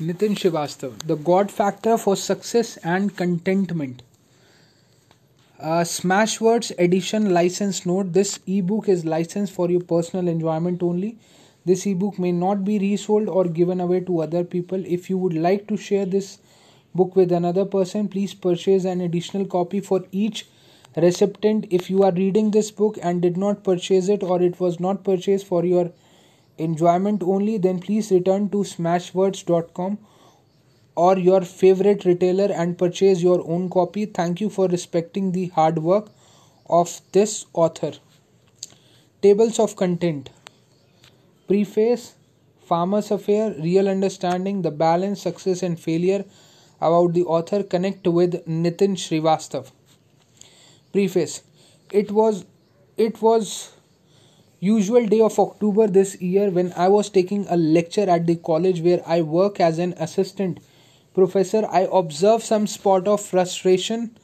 Nitin Srivastav, The God Factor for Success and Contentment. Uh, Smashwords Edition License Note This ebook is licensed for your personal enjoyment only. This ebook may not be resold or given away to other people. If you would like to share this book with another person, please purchase an additional copy for each recipient. If you are reading this book and did not purchase it or it was not purchased for your enjoyment only, then please return to smashwords.com or your favorite retailer and purchase your own copy. Thank you for respecting the hard work of this author. Tables of Content Preface Farmer's Affair Real Understanding The Balance, Success, and Failure about the author. Connect with Nitin Srivastav. Preface It was it was usual day of October this year when I was taking a lecture at the college where I work as an assistant professor. I observed some spot of frustration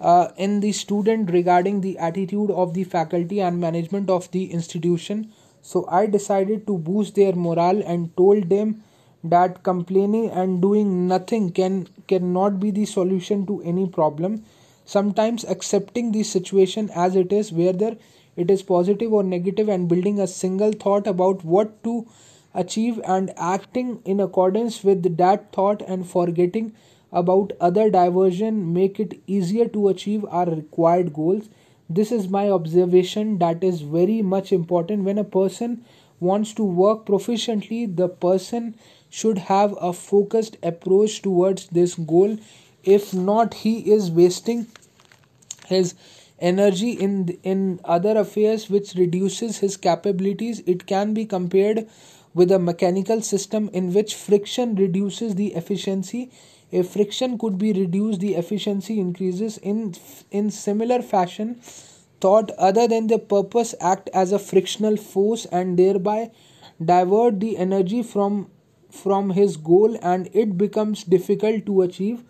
uh, in the student regarding the attitude of the faculty and management of the institution. So I decided to boost their morale and told them that complaining and doing nothing can cannot be the solution to any problem. Sometimes accepting the situation as it is, whether it is positive or negative and building a single thought about what to achieve and acting in accordance with that thought and forgetting about other diversion make it easier to achieve our required goals. This is my observation that is very much important. When a person wants to work proficiently the person should have a focused approach towards this goal. If not he is wasting his energy in in other affairs which reduces his capabilities it can be compared with a mechanical system in which friction reduces the efficiency. If friction could be reduced the efficiency increases. In in similar fashion thought other than the purpose act as a frictional force and thereby divert the energy from from his goal and it becomes difficult to achieve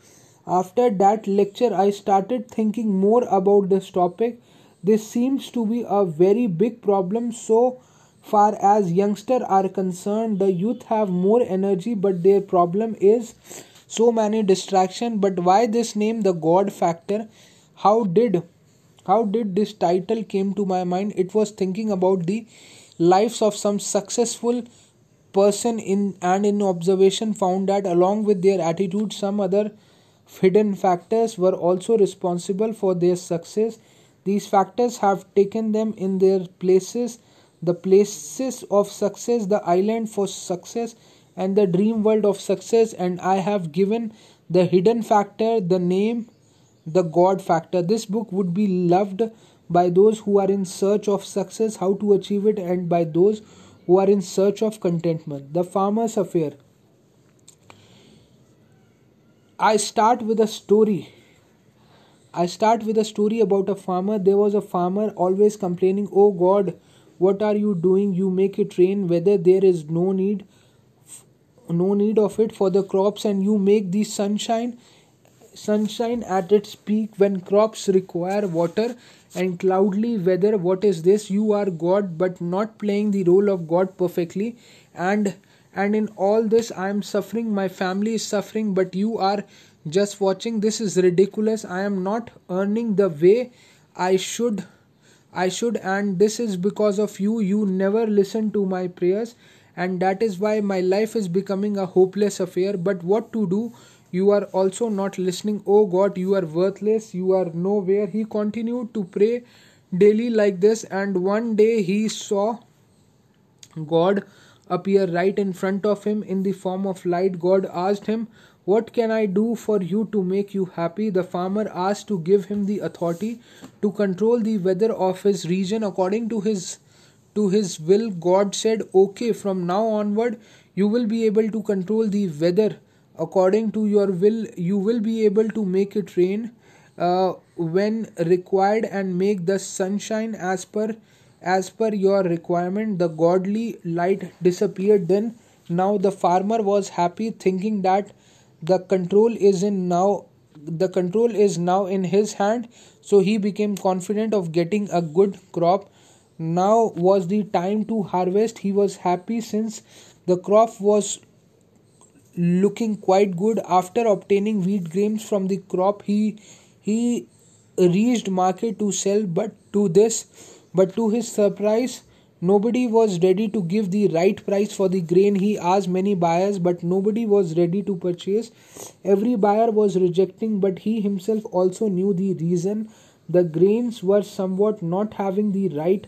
after that lecture, I started thinking more about this topic. This seems to be a very big problem so far as youngsters are concerned. The youth have more energy, but their problem is so many distraction. But why this name, the God factor? How did how did this title came to my mind? It was thinking about the lives of some successful person in and in observation found that along with their attitude some other hidden factors were also responsible for their success. These factors have taken them in their places, the places of success, the island for success, and the dream world of success. And I have given the hidden factor the name the God factor. This book would be loved by those who are in search of success, how to achieve it, and by those who are in search of contentment. The Farmer's Affair. I start with a story. I start with a story about a farmer. There was a farmer always complaining, Oh God, what are you doing? You make it rain whether there is no need no need of it for the crops and you make the sunshine sunshine at its peak when crops require water and cloudy weather what is this you are god but not playing the role of god perfectly and and in all this i am suffering my family is suffering but you are just watching. This is ridiculous. I am not earning the way i should i should and this is because of you. You never listen to my prayers and that is why my life is becoming a hopeless affair. But what to do? You are also not listening. Oh god you are worthless. You are nowhere. He continued to pray daily like this and one day he saw god appear right in front of him in the form of light. God asked him, What can I do for you to make you happy? The farmer asked to give him the authority to control the weather of his region according to his to his will. God said, Okay, from now onward you will be able to control the weather according to your will. You will be able to make it rain uh, when required and make the sunshine as per as per your requirement the godly light disappeared then. Now the farmer was happy thinking that the control is in now the control is now in his hand. So he became confident of getting a good crop. Now was the time to harvest. He was happy since the crop was looking quite good. After obtaining wheat grains from the crop, he he reached market to sell, but to this, but to his surprise, nobody was ready to give the right price for the grain. He asked many buyers, but nobody was ready to purchase. Every buyer was rejecting, but he himself also knew the reason. The grains were somewhat not having the right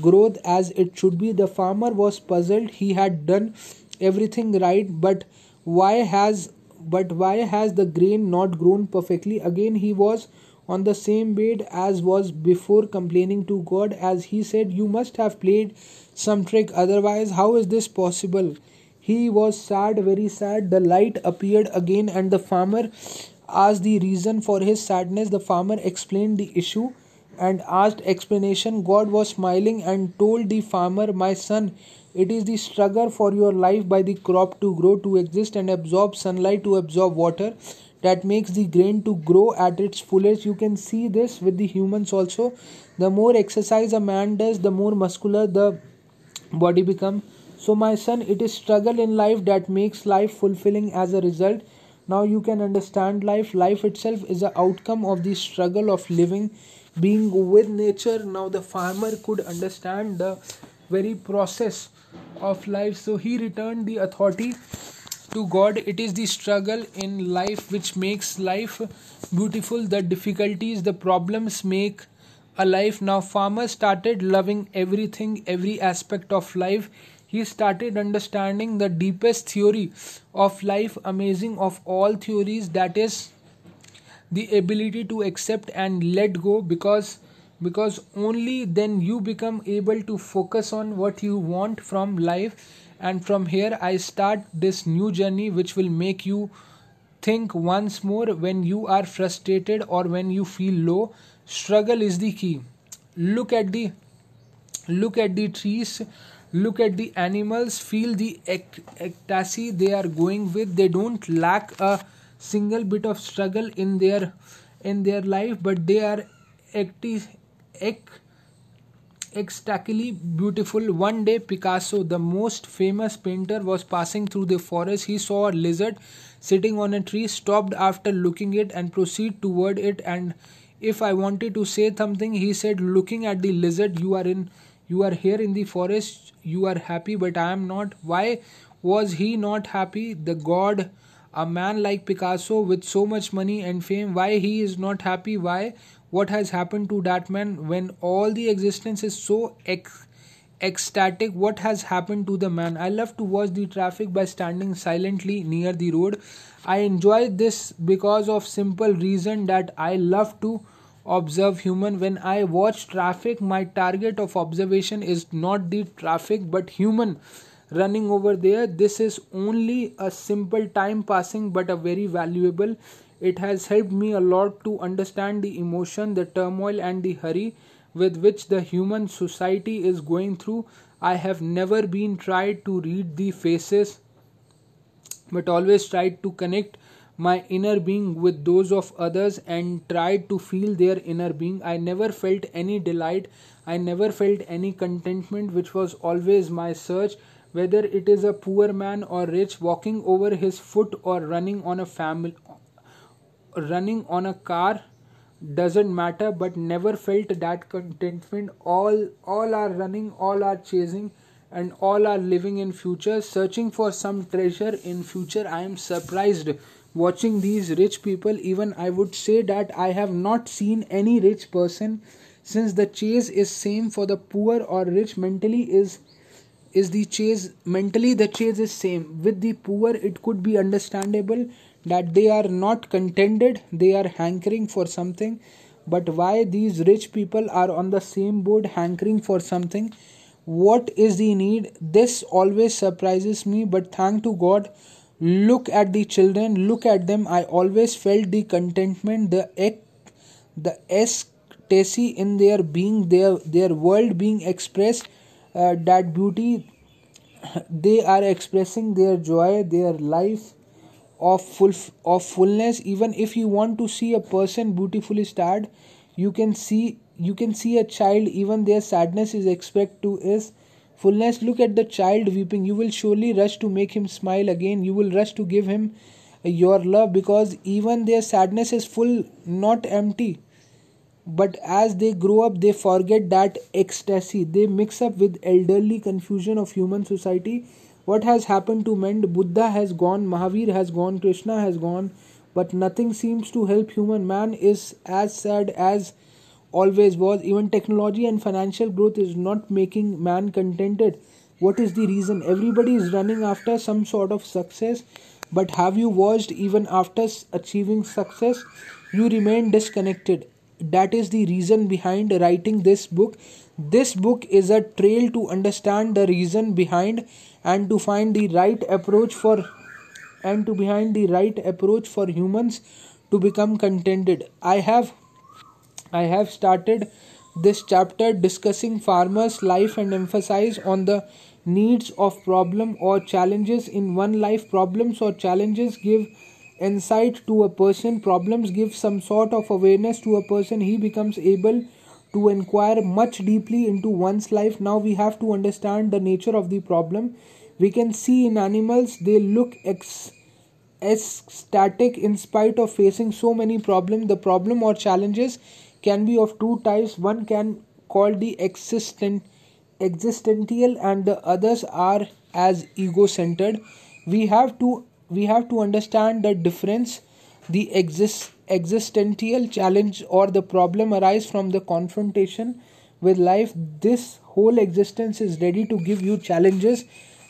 growth as it should be. The farmer was puzzled. He had done everything right, but why has but why has the grain not grown perfectly? Again, he was on the same bed as was before complaining to God, as he said, You must have played some trick, otherwise, how is this possible? He was sad, very sad. The light appeared again, and the farmer asked the reason for his sadness. The farmer explained the issue and asked explanation. God was smiling and told the farmer, My son, it is the struggle for your life by the crop to grow, to exist, and absorb sunlight, to absorb water that makes the grain to grow at its fullest. You can see this with the humans also. The more exercise a man does, the more muscular the body become. So, my son, it is struggle in life that makes life fulfilling as a result. Now you can understand life. Life itself is the outcome of the struggle of living being with nature now the farmer could understand the very process of life so he returned the authority to god it is the struggle in life which makes life beautiful. The difficulties the problems make a life. Now farmer started loving everything every aspect of life. He started understanding the deepest theory of life amazing of all theories that is the ability to accept and let go because because only then you become able to focus on what you want from life and from here i start this new journey which will make you think once more when you are frustrated or when you feel low. Struggle is the key. Look at the look at the trees look at the animals feel the ecstasy they are going with. They don't lack a single bit of struggle in their in their life but they are ecstatically beautiful one day picasso the most famous painter was passing through the forest he saw a lizard sitting on a tree stopped after looking it and proceed toward it and if i wanted to say something he said looking at the lizard you are in you are here in the forest you are happy but i am not why was he not happy the god a man like Picasso with so much money and fame, why he is not happy? Why? What has happened to that man when all the existence is so ec- ecstatic? What has happened to the man? I love to watch the traffic by standing silently near the road. I enjoy this because of simple reason that I love to observe human when i watch traffic my target of observation is not the traffic but human running over there this is only a simple time passing but a very valuable it has helped me a lot to understand the emotion the turmoil and the hurry with which the human society is going through. I have never been tried to read the faces but always tried to connect my inner being with those of others and tried to feel their inner being. I never felt any delight. I never felt any contentment which was always my search. Whether it is a poor man or rich walking over his foot or running on a family running on a car doesn't matter but never felt that contentment. All all are running all are chasing and all are living in future. Searching for some treasure in future i am surprised. Watching these rich people even i would say that i have not seen any rich person since the chase is same for the poor or rich. Mentally is is the chase mentally the chase is same. With the poor it could be understandable that they are not contented they are hankering for something. But why these rich people are on the same board hankering for something? What is the need? This always surprises me but thank to god look at the children look at them. I always felt the contentment the the ecstasy in their being their their world being expressed uh, that beauty they are expressing their joy their life of full of fullness even if you want to see a person beautifully starred you can see you can see a child even their sadness is expect to is fullness. Look at the child weeping. You will surely rush to make him smile again. You will rush to give him your love because even their sadness is full, not empty. But as they grow up, they forget that ecstasy. They mix up with elderly confusion of human society. What has happened to men? Buddha has gone, Mahavir has gone, Krishna has gone, but nothing seems to help human. Man is as sad as always was. Even technology and financial growth is not making man contented. What is the reason? Everybody is running after some sort of success, but have you watched even after achieving success, you remain disconnected? That is the reason behind writing this book. This book is a trail to understand the reason behind and to find the right approach for and to behind the right approach for humans to become contented. I have I have started this chapter discussing farmers' life and emphasize on the needs of problem or challenges in one life. Problems or challenges give insight to a person. Problems give some sort of awareness to a person. He becomes able to inquire much deeply into one's life. Now we have to understand the nature of the problem. We can see in animals they look ex- ecstatic in spite of facing so many problems the problem or challenges can be of two types. One can call the existent existential and the others are as ego centered we have to we have to understand the difference the exist existential challenge or the problem arise from the confrontation with life this whole existence is ready to give you challenges.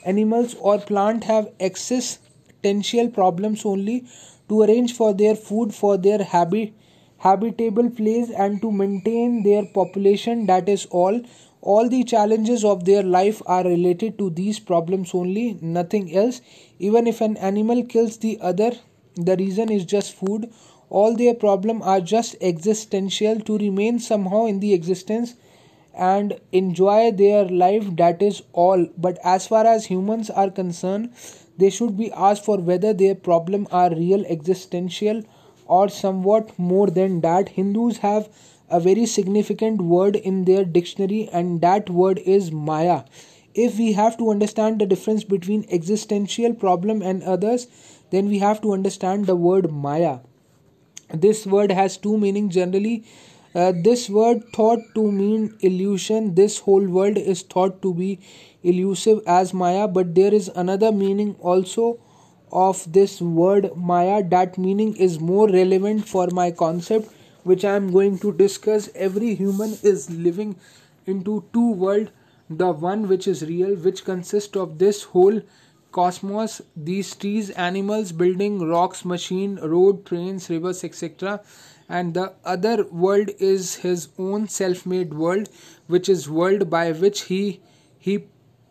Animals or plant have existential problems only to arrange for their food for their habit habitable place and to maintain their population. That is all. All the challenges of their life are related to these problems only nothing else. Even if an animal kills the other the reason is just food all their problems are just existential to remain somehow in the existence and enjoy their life that is all but as far as humans are concerned they should be asked for whether their problem are real existential or somewhat more than that. Hindus have a very significant word in their dictionary, and that word is Maya. If we have to understand the difference between existential problem and others, then we have to understand the word Maya. This word has two meanings generally. Uh, this word thought to mean illusion. This whole world is thought to be elusive as Maya, but there is another meaning also of this word Maya, that meaning is more relevant for my concept, which I am going to discuss. Every human is living into two world the one which is real, which consists of this whole cosmos, these trees, animals, building, rocks, machine, road, trains, rivers, etc. And the other world is his own self-made world, which is world by which he he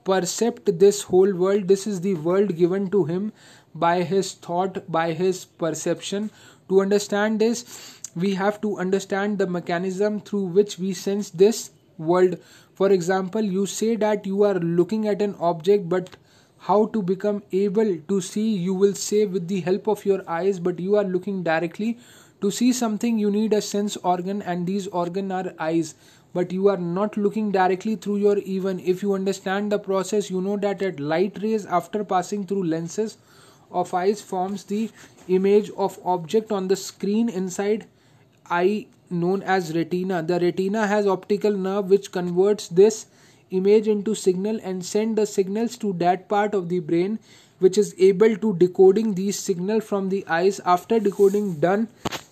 percept this whole world. This is the world given to him by his thought, by his perception. To understand this, we have to understand the mechanism through which we sense this world. For example, you say that you are looking at an object, but how to become able to see, you will say with the help of your eyes, but you are looking directly. To see something, you need a sense organ, and these organ are eyes but you are not looking directly through your even. If you understand the process you know that at light rays after passing through lenses of eyes forms the image of object on the screen inside eye known as retina. The retina has optical nerve which converts this image into signal and send the signals to that part of the brain which is able to decoding these signal from the eyes. After decoding done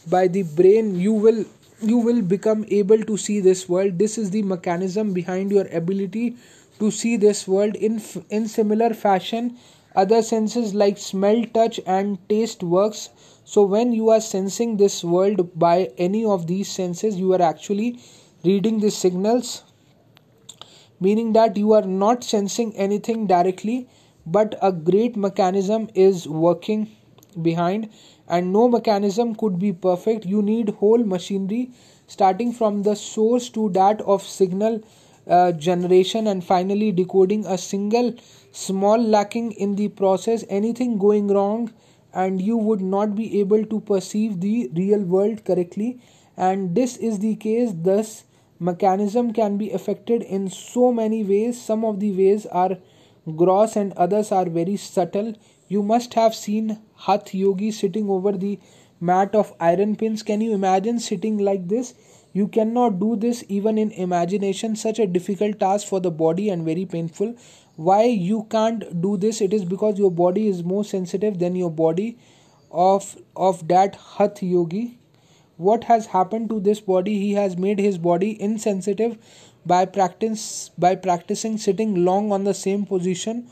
by the brain you will you will become able to see this world. This is the mechanism behind your ability to see this world in in similar fashion. Other senses like smell touch and taste works. So when you are sensing this world by any of these senses you are actually reading the signals meaning that you are not sensing anything directly but a great mechanism is working behind. And no mechanism could be perfect. You need whole machinery starting from the source to that of signal uh, generation and finally decoding a single small lacking in the process anything going wrong and you would not be able to perceive the real world correctly. And this is the case thus mechanism can be affected in so many ways. Some of the ways are gross and others are very subtle. You must have seen hath Yogi sitting over the mat of iron pins. Can you imagine sitting like this? You cannot do this even in imagination, such a difficult task for the body and very painful. Why you can't do this? It is because your body is more sensitive than your body of of that hath Yogi. What has happened to this body? He has made his body insensitive by practice by practicing sitting long on the same position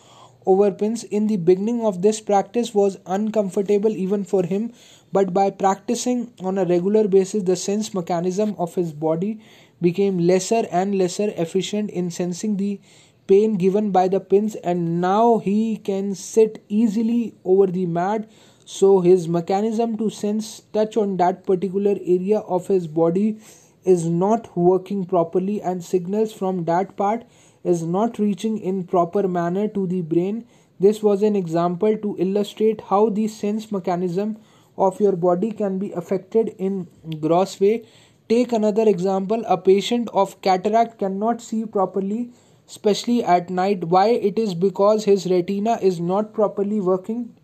over pins in the beginning of this practice was uncomfortable even for him but by practicing on a regular basis the sense mechanism of his body became lesser and lesser efficient in sensing the pain given by the pins and now he can sit easily over the mat so his mechanism to sense touch on that particular area of his body is not working properly and signals from that part is not reaching in proper manner to the brain. This was an example to illustrate how the sense mechanism of your body can be affected in gross way. Take another example. A patient of cataract cannot see properly especially at night. Why? It is because his retina is not properly working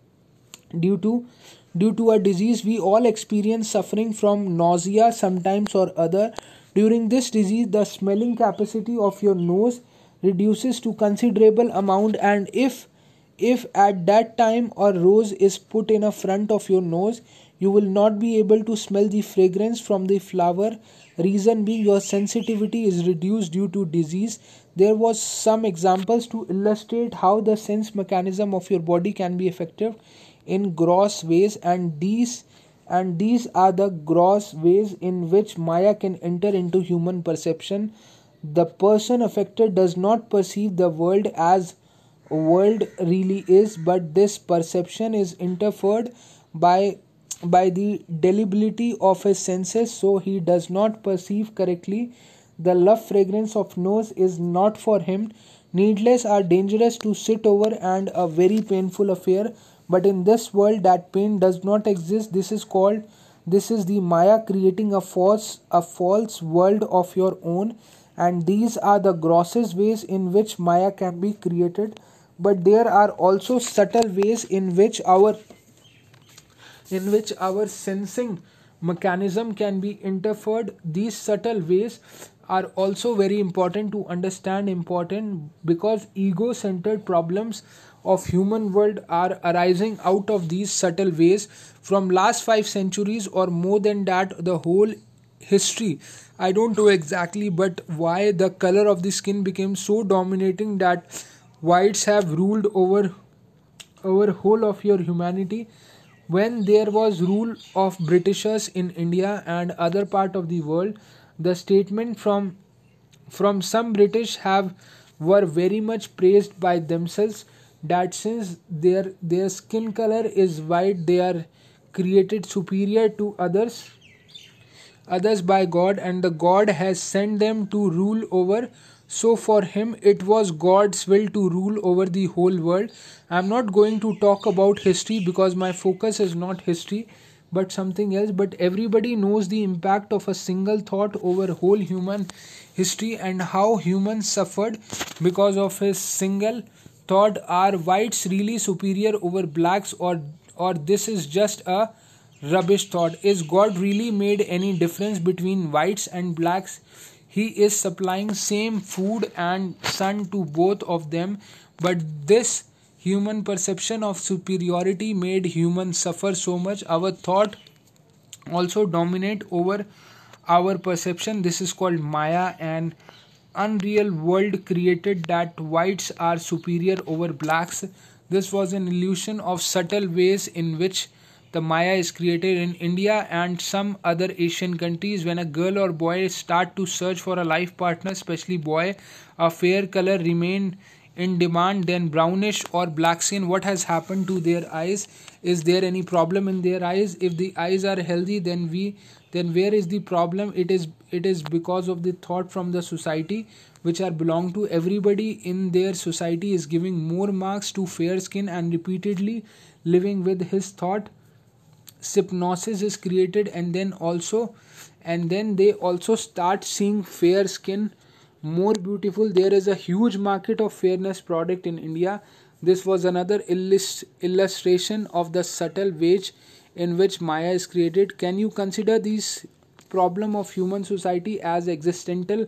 due to Due to a disease, we all experience suffering from nausea sometimes or other. During this disease, the smelling capacity of your nose reduces to considerable amount and if if at that time a rose is put in a front of your nose you will not be able to smell the fragrance from the flower. Reason being your sensitivity is reduced due to disease. There was some examples to illustrate how the sense mechanism of your body can be effective in gross ways and these and these are the gross ways in which maya can enter into human perception. The person affected does not perceive the world as world really is but this perception is interfered by by the delibility of his senses so he does not perceive correctly. The love fragrance of nose is not for him needless or dangerous to sit over and a very painful affair but in this world that pain does not exist this is called this is the maya creating a false a false world of your own. And these are the grossest ways in which maya can be created but there are also subtle ways in which our in which our sensing mechanism can be interfered. These subtle ways are also very important to understand important because ego centered problems of human world are arising out of these subtle ways. From last 5 centuries or more than that the whole history i don't know exactly but why the color of the skin became so dominating that whites have ruled over over whole of your humanity. When there was rule of britishers in india and other part of the world the statement from from some british have were very much praised by themselves that since their their skin color is white they are created superior to others others by god and the god has sent them to rule over. So for him it was god's will to rule over the whole world. I'm not going to talk about history because my focus is not history but something else but everybody knows the impact of a single thought over whole human history and how humans suffered because of his single thought. Are whites really superior over blacks or or this is just a rubbish thought? Is god really made any difference between whites and blacks? He is supplying same food and sun to both of them but this human perception of superiority made humans suffer so much our thought also dominate over our perception this is called maya and unreal world created that whites are superior over blacks. This was an illusion of subtle ways in which the Maya is created in India and some other Asian countries. When a girl or boy start to search for a life partner, especially boy, a fair color remain in demand then brownish or black skin. What has happened to their eyes? Is there any problem in their eyes? If the eyes are healthy then we then where is the problem? It is it is because of the thought from the society which are belong to everybody in their society is giving more marks to fair skin and repeatedly living with his thought. Hypnosis is created and then also and then they also start seeing fair skin more beautiful. There is a huge market of fairness product in india. This was another illust- illustration of the subtle wage in which maya is created. Can you consider these problem of human society as existential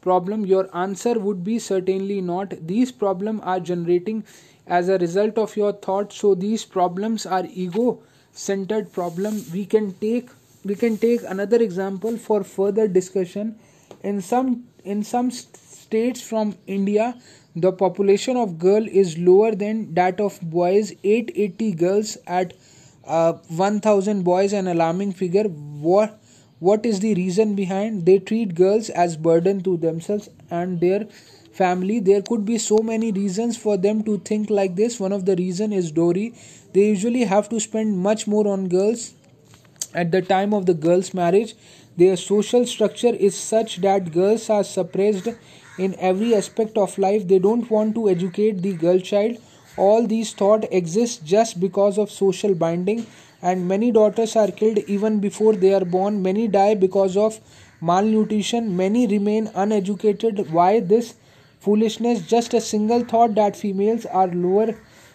problem? Your answer would be certainly not. These problems are generating as a result of your thought so these problems are ego centered problem. We can take we can take another example for further discussion. In some in some states from india the population of girl is lower than that of boys. 880 girls at uh, 1000 boys an alarming figure. What what is the reason behind? They treat girls as burden to themselves and their family. There could be so many reasons for them to think like this. One of the reason is dowry they usually have to spend much more on girls at the time of the girl's marriage, their social structure is such that girls are suppressed in every aspect of life. They don't want to educate the girl child. All these thoughts exist just because of social binding, and many daughters are killed even before they are born. Many die because of malnutrition. Many remain uneducated. Why this foolishness? Just a single thought that females are lower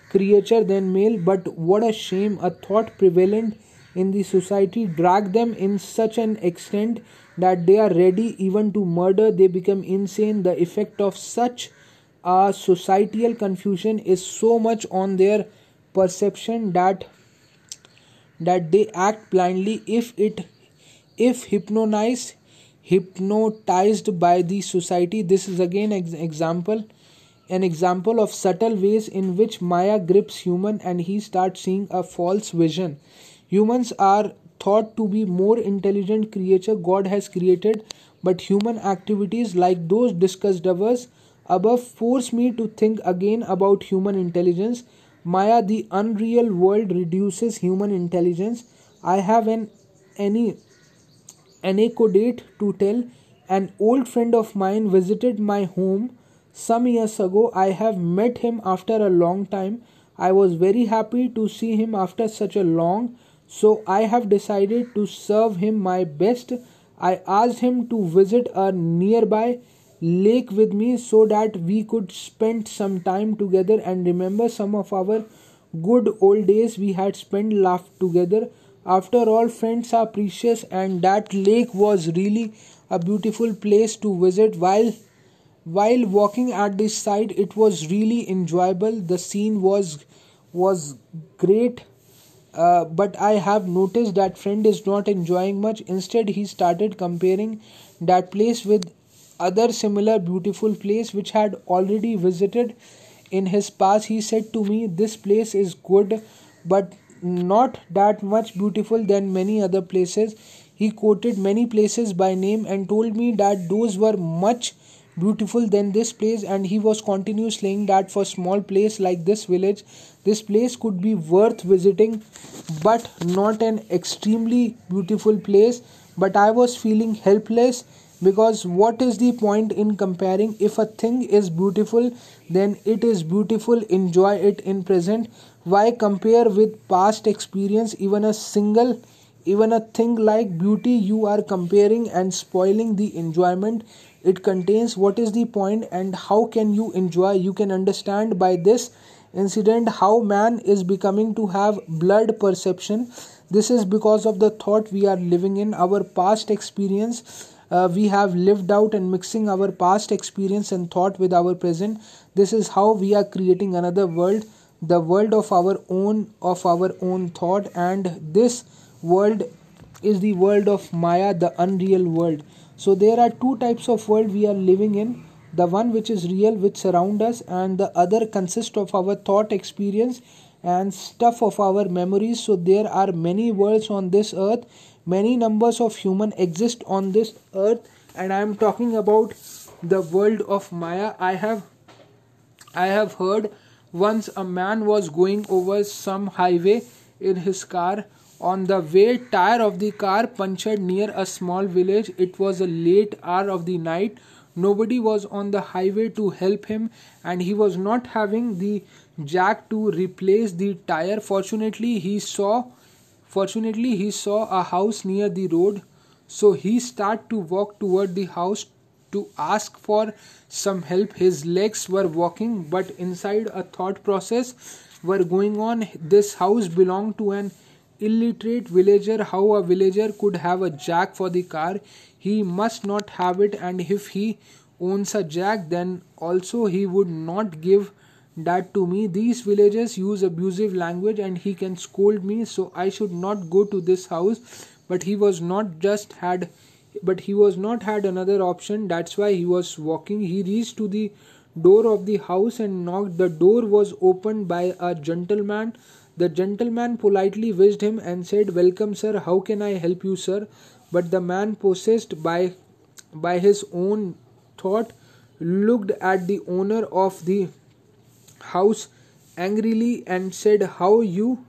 creature than male. But what a shame! A thought prevalent in the society drag them in such an extent that they are ready even to murder. They become insane. The effect of such a societal confusion is so much on their perception that that they act blindly. If it if hypnotized hypnotized by the society this is again an example an example of subtle ways in which maya grips human and he starts seeing a false vision Humans are thought to be more intelligent creature God has created, but human activities like those discussed above force me to think again about human intelligence. Maya, the unreal world reduces human intelligence. I have an any anecdote to tell. An old friend of mine visited my home some years ago. I have met him after a long time. I was very happy to see him after such a long so I have decided to serve him my best. I asked him to visit a nearby lake with me so that we could spend some time together and remember some of our good old days we had spent laughed together. After all, friends are precious, and that lake was really a beautiful place to visit. While while walking at this side, it was really enjoyable. The scene was was great uh, but I have noticed that friend is not enjoying much. Instead, he started comparing that place with other similar beautiful place which had already visited in his past. He said to me, "This place is good, but not that much beautiful than many other places." He quoted many places by name and told me that those were much beautiful than this place and he was continuously saying that for small place like this village this place could be worth visiting but not an extremely beautiful place. But i was feeling helpless because what is the point in comparing? If a thing is beautiful then it is beautiful. Enjoy it in present. Why compare with past experience? Even a single even a thing like beauty you are comparing and spoiling the enjoyment. It contains what is the point and how can you enjoy? You can understand by this incident how man is becoming to have blood perception. This is because of the thought we are living in our past experience. Uh, we have lived out and mixing our past experience and thought with our present. This is how we are creating another world the world of our own of our own thought. And this world is the world of maya the unreal world. So there are two types of world we are living in the one which is real which surround us and the other consists of our thought experience and stuff of our memories. So there are many worlds on this earth. Many numbers of human exist on this earth. And i am talking about the world of maya. I have i have heard once a man was going over some highway in his car. On the way, tire of the car punctured near a small village. It was a late hour of the night. Nobody was on the highway to help him, and he was not having the jack to replace the tire. Fortunately, he saw fortunately he saw a house near the road. So he started to walk toward the house to ask for some help. His legs were walking but inside a thought process were going on. This house belonged to an illiterate villager. How a villager could have a jack for the car he must not have it and if he owns a jack then also he would not give that to me. These villagers use abusive language and he can scold me so i should not go to this house. But he was not just had but he was not had another option. That's why he was walking. He reached to the door of the house and knocked. The door was opened by a gentleman. The gentleman politely wished him and said welcome sir. How can i help you sir but the man possessed by by his own thought looked at the owner of the house angrily and said how you?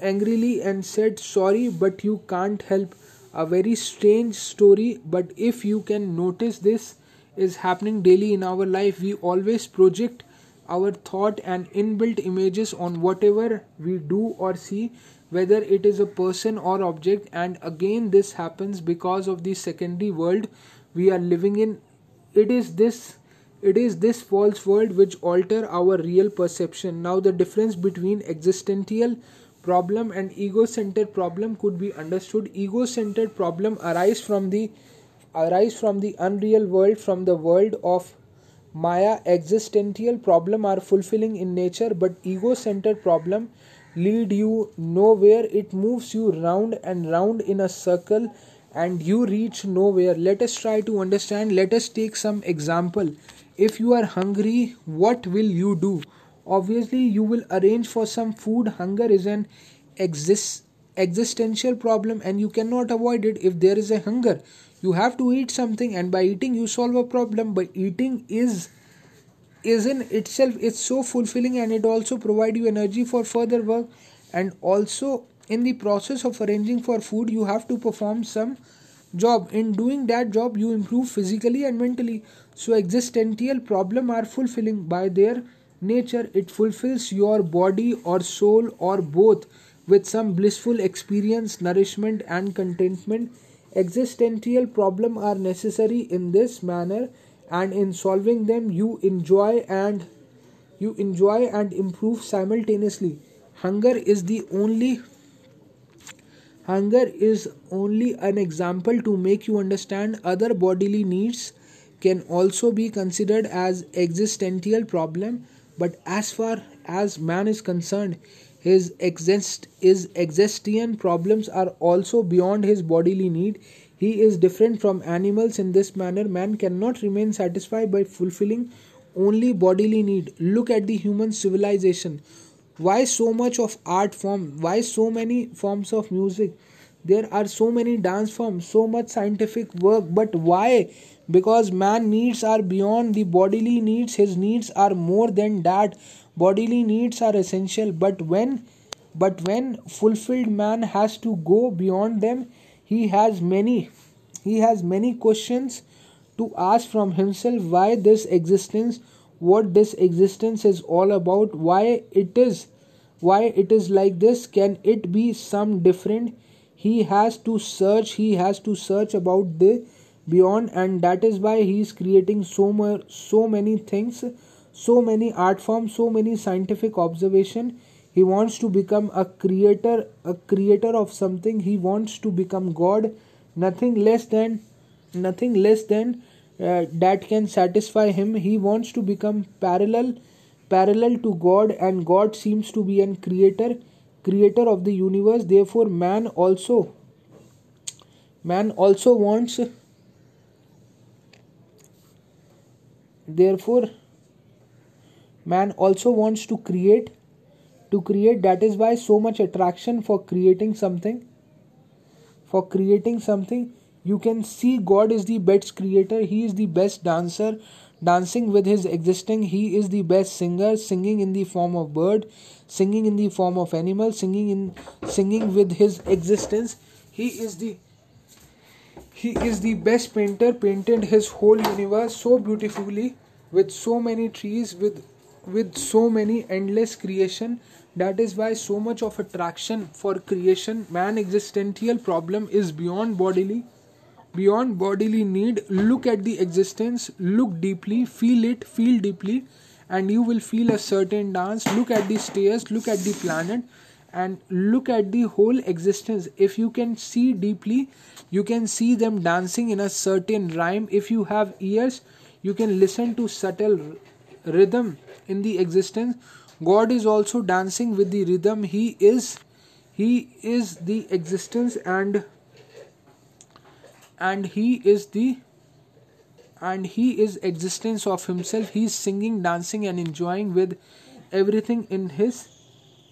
angrily and said sorry but you can't help. A very strange story but if you can notice this is happening daily in our life we always project our thought and inbuilt images on whatever we do or see whether it is a person or object and again this happens because of the secondary world we are living in. It is this it is this false world which alter our real perception. Now the difference between existential problem and ego-centered problem could be understood. Ego-centered problem arise from the arise from the unreal world from the world of maya. Existential problem are fulfilling in nature but ego-centered problem lead you nowhere. It moves you round and round in a circle and you reach nowhere. Let us try to understand. Let us take some example. If you are hungry what will you do? Obviously you will arrange for some food. Hunger is an exist existential problem and you cannot avoid it. If there is a hunger you have to eat something and by eating you solve a problem. But eating is is in itself it's so fulfilling and it also provide you energy for further work. And also in the process of arranging for food you have to perform some job. In doing that job you improve physically and mentally. So existential problem are fulfilling. By their nature it fulfills your body or soul or both with some blissful experience nourishment and contentment. Existential problem are necessary in this manner and in solving them you enjoy and you enjoy and improve simultaneously hunger is the only hunger is only an example to make you understand other bodily needs can also be considered as existential problem but as far as man is concerned, his exist his existential problems are also beyond his bodily need. He is different from animals in this manner. Man cannot remain satisfied by fulfilling only bodily need. Look at the human civilization. Why so much of art form? Why so many forms of music? There are so many dance forms, so much scientific work, but why because man needs are beyond the bodily needs his needs are more than that bodily needs are essential but when but when fulfilled man has to go beyond them he has many he has many questions to ask from himself why this existence what this existence is all about why it is why it is like this can it be some different? He has to search he has to search about the beyond and that is why he is creating so much so many things so many art forms so many scientific observation he wants to become a creator a creator of something. He wants to become god. Nothing less than nothing less than uh, that can satisfy him. He wants to become parallel parallel to god and god seems to be an creator creator of the universe. Therefore man also man also wants therefore man also wants to create to create that is why so much attraction for creating something for creating something you can see god is the best creator he is the best dancer dancing with his existing he is the best singer singing in the form of bird singing in the form of animal singing in singing with his existence he is the he is the best painter, painted his whole universe so beautifully with so many trees, with with so many endless creation. that is why so much of attraction for creation man existential problem is beyond bodily beyond bodily need. Look at the existence look deeply feel it feel deeply and you will feel a certain dance. Look at the stairs look at the planet and look at the whole existence. If you can see deeply you can see them dancing in a certain rhyme. If you have ears you can listen to subtle rhythm in the existence god is also dancing with the rhythm. He is he is the existence and and he is the and he is existence of himself. He is singing dancing and enjoying with everything in his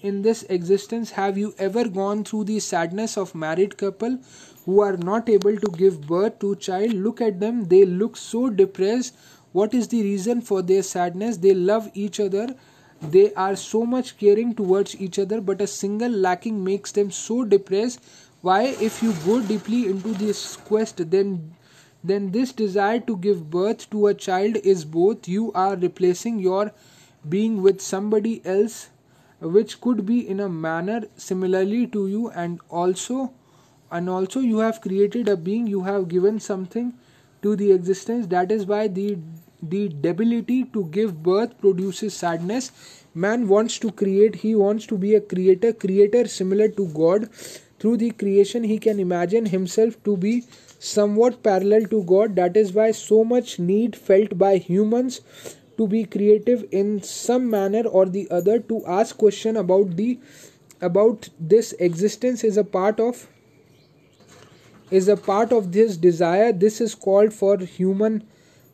in this existence. Have you ever gone through the sadness of married couple who are not able to give birth to child? Look at them. They look so depressed what is the reason for their sadness? They love each other. They are so much caring towards each other but a single lacking makes them so depressed. Why? If you go deeply into this quest then then this desire to give birth to a child is both. You are replacing your being with somebody else which could be in a manner similarly to you and also and also you have created a being. You have given something to the existence. That is why the the debility to give birth produces sadness. Man wants to create he wants to be a creator creator similar to god. Through the creation he can imagine himself to be somewhat parallel to god. That is why so much need felt by humans to be creative in some manner or the other to ask question about the about this existence is a part of is a part of this desire. This is called for human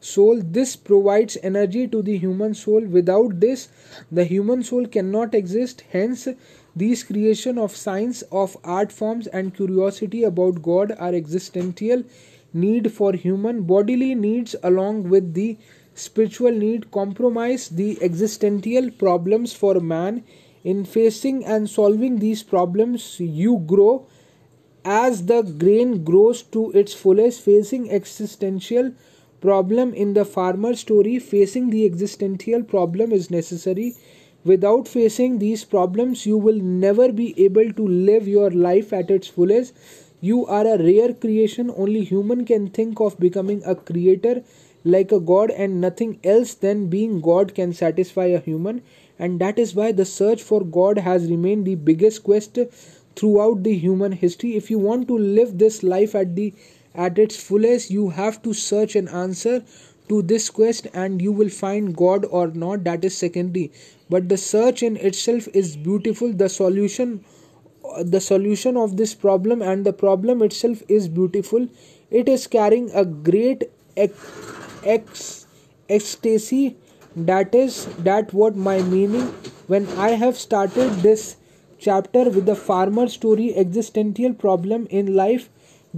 soul. This provides energy to the human soul. Without this the human soul cannot exist. Hence these creation of science of art forms and curiosity about god are existential need for human bodily needs along with the spiritual need compromise the existential problems for man in facing and solving these problems. You grow as the grain grows to its fullest facing existential problem in the farmer story facing the existential problem is necessary. Without facing these problems you will never be able to live your life at its fullest. You are a rare creation. Only human can think of becoming a creator like a god and nothing else than being god can satisfy a human. And that is why the search for god has remained the biggest quest throughout the human history. If you want to live this life at the at its fullest you have to search an answer to this quest and you will find god or not. That is secondary. But the search in itself is beautiful. The solution the solution of this problem and the problem itself is beautiful. It is carrying a great ex- ecstasy. That is that what my meaning when i have started this chapter with the farmer story existential problem in life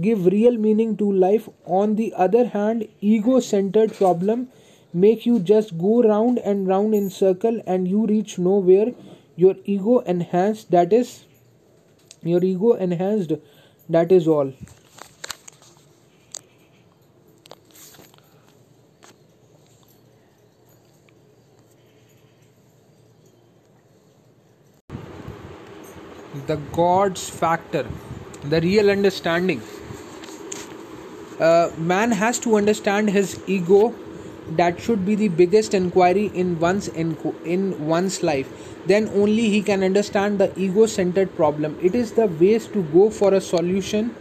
give real meaning to life. On the other hand ego centered problem make you just go round and round in circle and you reach nowhere. Your ego enhanced that is your ego enhanced that is all the God's factor, the real understanding. Uh, man has to understand his ego. That should be the biggest inquiry in one's in, in one's life. Then only he can understand the ego-centered problem. It is the ways to go for a solution,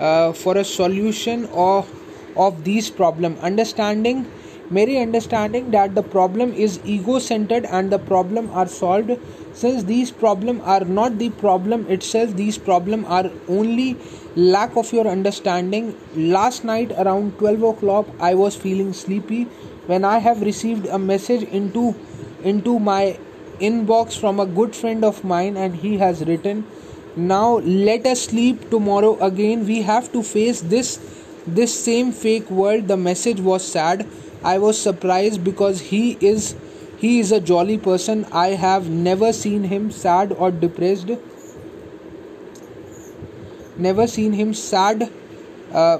uh, for a solution of of these problem. Understanding Mary understanding that the problem is ego centered and the problem are solved since these problem are not the problem itself. These problem are only lack of your understanding. Last night around 12 o'clock i was feeling sleepy. When i have received a message into into my inbox from a good friend of mine and he has written now let us sleep tomorrow again. We have to face this this same fake world. The message was sad. I was surprised because he is he is a jolly person. I have never seen him sad or depressed. Never seen him sad uh,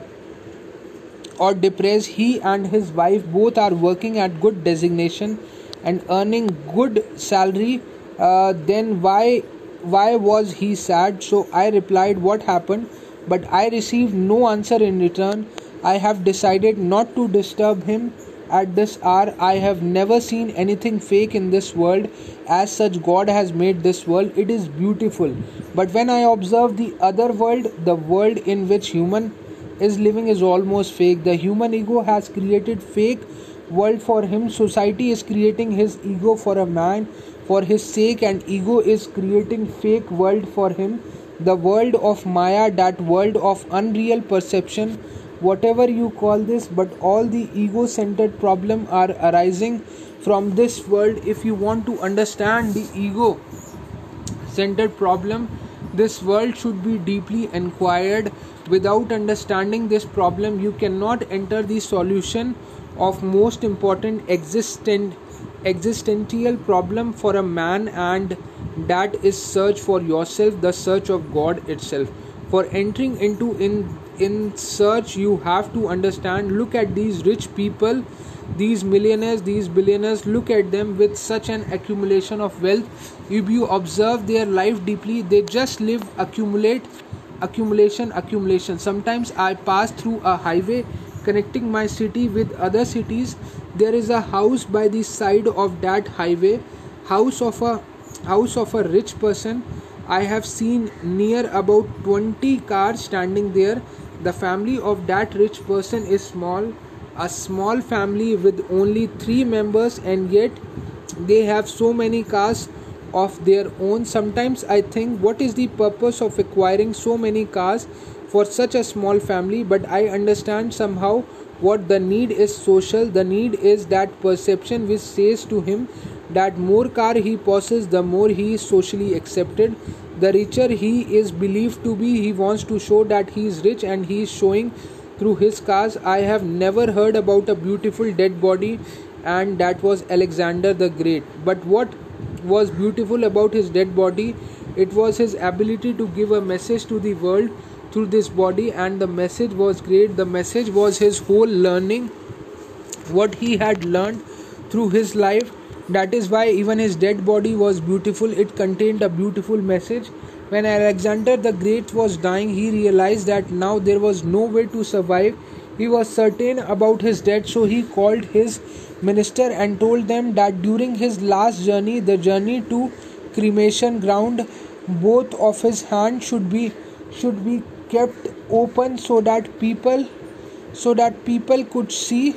or depressed. He and his wife both are working at good designation and earning good salary uh, then why why was he sad? So I replied, What happened? But I received no answer in return. I have decided not to disturb him at this hour. I have never seen anything fake in this world. As such, God has made this world. It is beautiful. But when I observe the other world, the world in which human is living is almost fake. The human ego has created fake world for him. Society is creating his ego for a man for his sake and ego is creating fake world for him the world of maya that world of unreal perception whatever you call this but all the ego centered problem are arising from this world. If you want to understand the ego centered problem this world should be deeply inquired. Without understanding this problem you cannot enter the solution of most important existent existential problem for a man and that is search for yourself the search of god itself. For entering into in in search you have to understand look at these rich people these millionaires these billionaires look at them with such an accumulation of wealth. If you observe their life deeply they just live accumulate accumulation accumulation. Sometimes i pass through a highway connecting my city with other cities. There is a house by the side of that highway house of a house of a rich person. I have seen near about 20 cars standing there the family of that rich person is small a small family with only 3 members and yet they have so many cars of their own. Sometimes i think what is the purpose of acquiring so many cars for such a small family? But i understand somehow what the need is social. The need is that perception which says to him that more car he possesses the more he is socially accepted the richer he is believed to be he wants to show that he is rich and he is showing through his cars i have never heard about a beautiful dead body and that was alexander the great. But what was beautiful about his dead body? It was his ability to give a message to the world through this body and the message was great. The message was his whole learning what he had learned through his life that is why even his dead body was beautiful. It contained a beautiful message. When alexander the great was dying he realized that now there was no way to survive. He was certain about his death so he called his minister and told them that during his last journey the journey to cremation ground both of his hands should be should be kept open so that people so that people could see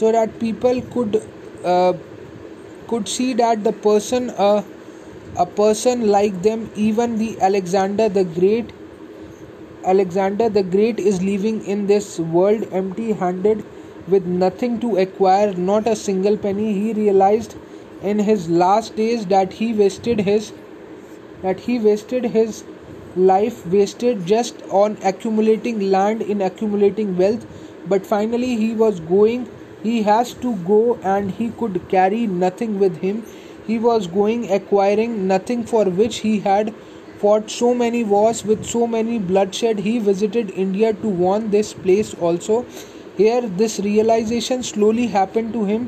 so that people could uh, could see that the person uh, a person like them even the alexander the great alexander the great is living in this world empty handed with nothing to acquire not a single penny. He realized in his last days that he wasted his that he wasted his life wasted just on accumulating land in accumulating wealth. But finally he was going he has to go and he could carry nothing with him. He was going acquiring nothing for which he had fought so many wars with so many bloodshed. He visited india to warn this place also. Here this realization slowly happened to him.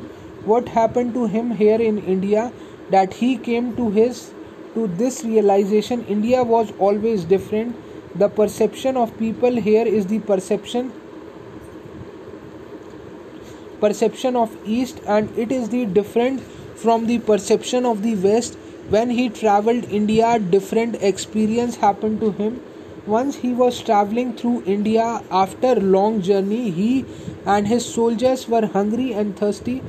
What happened to him here in india that he came to his to this realization, India was always different. The perception of people here is the perception perception of east and it is the different from the perception of the west when he traveled india different experience happened to him once he was traveling through india after long journey he and his soldiers were hungry and thirsty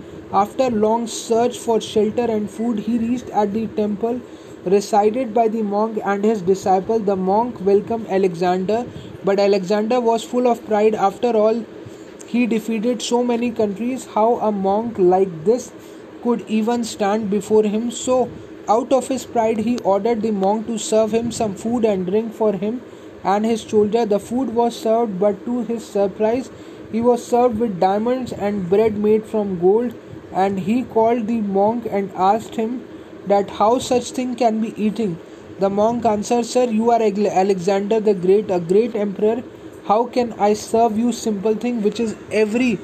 after long search for shelter and food he reached at the temple resided by the monk and his disciple. The monk welcomed Alexander, but Alexander was full of pride. After all, he defeated so many countries. How a monk like this could even stand before him? So, out of his pride, he ordered the monk to serve him some food and drink for him and his soldier. The food was served, but to his surprise, he was served with diamonds and bread made from gold. And he called the monk and asked him that how such thing can be eating. The monk answered, Sir, you are Alexander the Great, a great emperor. How can I serve you simple thing which is every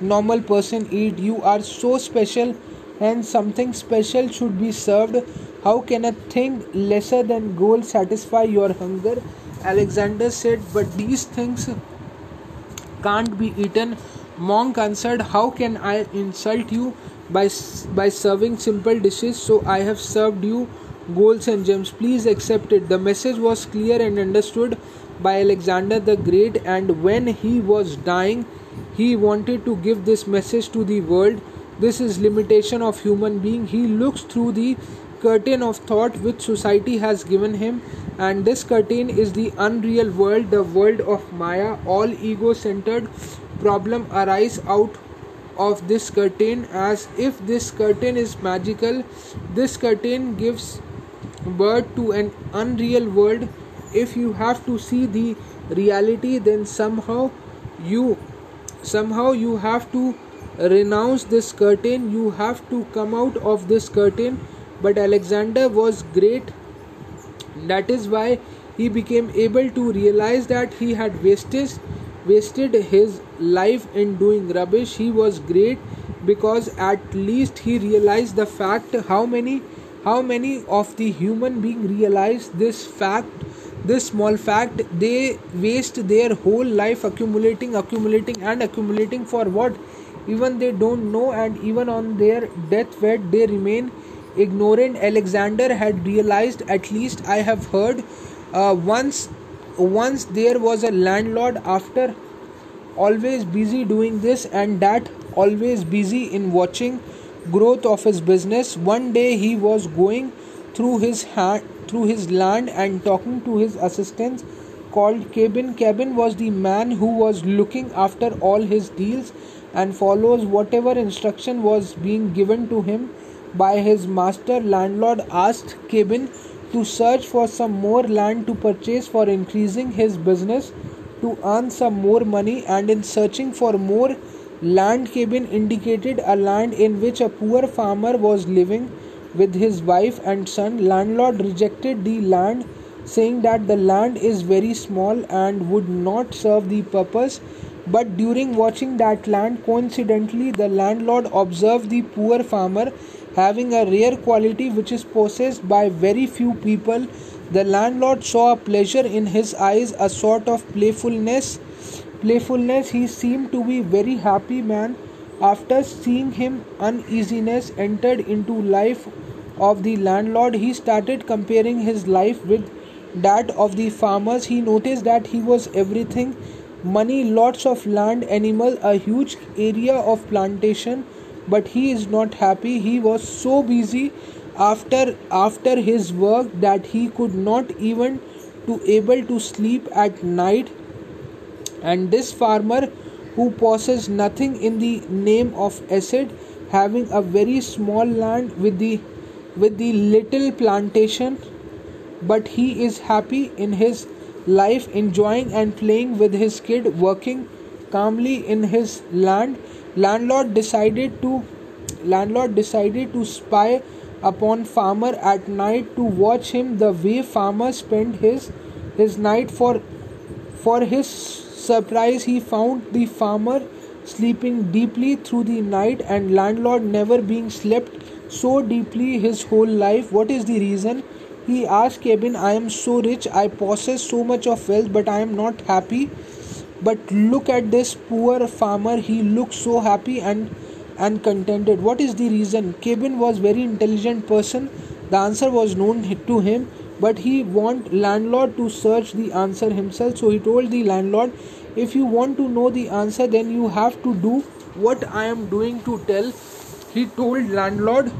normal person eat? You are so special and something special should be served. How can a thing lesser than gold satisfy your hunger? Alexander said, But these things can't be eaten. Monk answered, How can I insult you by, by serving simple dishes? So I have served you golds and gems. Please accept it. The message was clear and understood by Alexander the Great, and when he was dying, he wanted to give this message to the world. This is limitation of human being. He looks through the curtain of thought which society has given him and this curtain is the unreal world the world of maya all ego centered problem arise out of this curtain as if this curtain is magical this curtain gives birth to an unreal world if you have to see the reality then somehow you somehow you have to renounce this curtain. You have to come out of this curtain. But alexander was great. That is why he became able to realize that he had wasted wasted his life in doing rubbish. He was great because at least he realized the fact. How many how many of the human being realize this fact this small fact they waste their whole life accumulating accumulating and accumulating for what? Even they don't know and even on their deathbed they remain ignorant. Alexander had realized at least i have heard uh, once once there was a landlord after always busy doing this and that always busy in watching growth of his business one day he was going through his hand through his land and talking to his assistants called Cabin. Cabin was the man who was looking after all his deals and follows whatever instruction was being given to him by his master. Landlord asked Cabin to search for some more land to purchase for increasing his business to earn some more money and in searching for more land Cabin indicated a land in which a poor farmer was living with his wife and son. Landlord rejected the land, saying that the land is very small and would not serve the purpose. But during watching that land, coincidentally, the landlord observed the poor farmer having a rare quality which is possessed by very few people. The landlord saw a pleasure in his eyes, a sort of playfulness. Playfulness, he seemed to be very happy man after seeing him, uneasiness entered into life of the landlord. He started comparing his life with that of the farmers. He noticed that he was everything money, lots of land, animal, a huge area of plantation, but he is not happy. He was so busy after after his work that he could not even to able to sleep at night and this farmer who possesses nothing in the name of asset having a very small land with the with the little plantation but he is happy in his life enjoying and playing with his kid working calmly in his land. Landlord decided to landlord decided to spy upon farmer at night to watch him the way farmer spent his his night. For for his surprise he found the farmer sleeping deeply through the night and landlord never being slept so deeply his whole life. What is the reason? He asked cabin i am so rich. I possess so much of wealth but i am not happy. But look at this poor farmer. He looks so happy and and contented. What is the reason? Cabin was very intelligent person. The answer was known to him but he want landlord to search the answer himself. So he told the landlord if you want to know the answer then you have to do what i am doing to tell he told landlord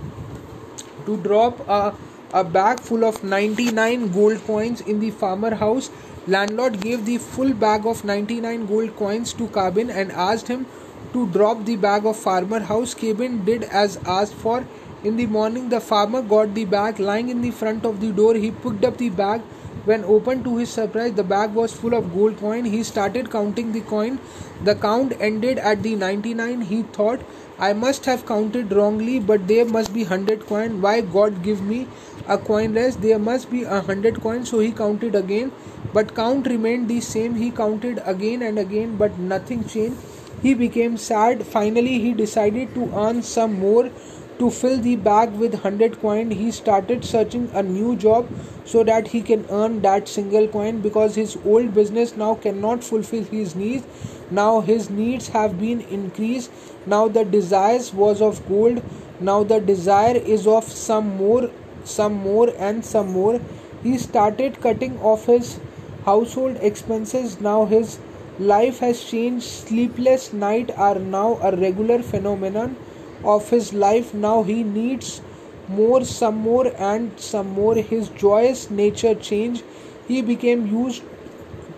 to drop a, a bag full of 99 gold coins in the farmer house. Landlord gave the full bag of 99 gold coins to cabin and asked him to drop the bag of farmer house. Cabin did as asked for. In the morning the farmer got the bag lying in the front of the door. He picked up the bag when opened to his surprise, the bag was full of gold coin. He started counting the coin. The count ended at the 99. He thought, I must have counted wrongly, but there must be 100 coin. Why God give me a coin less? There must be a 100 coin. So he counted again, but count remained the same. He counted again and again, but nothing changed. He became sad. Finally, he decided to earn some more to fill the bag with 100 coin he started searching a new job so that he can earn that single coin because his old business now cannot fulfill his needs. Now his needs have been increased. Now the desires was of gold. Now the desire is of some more some more and some more. He started cutting off his household expenses. Now his life has changed. Sleepless nights are now a regular phenomenon of his life. Now he needs more some more and some more. His joyous nature changed. He became used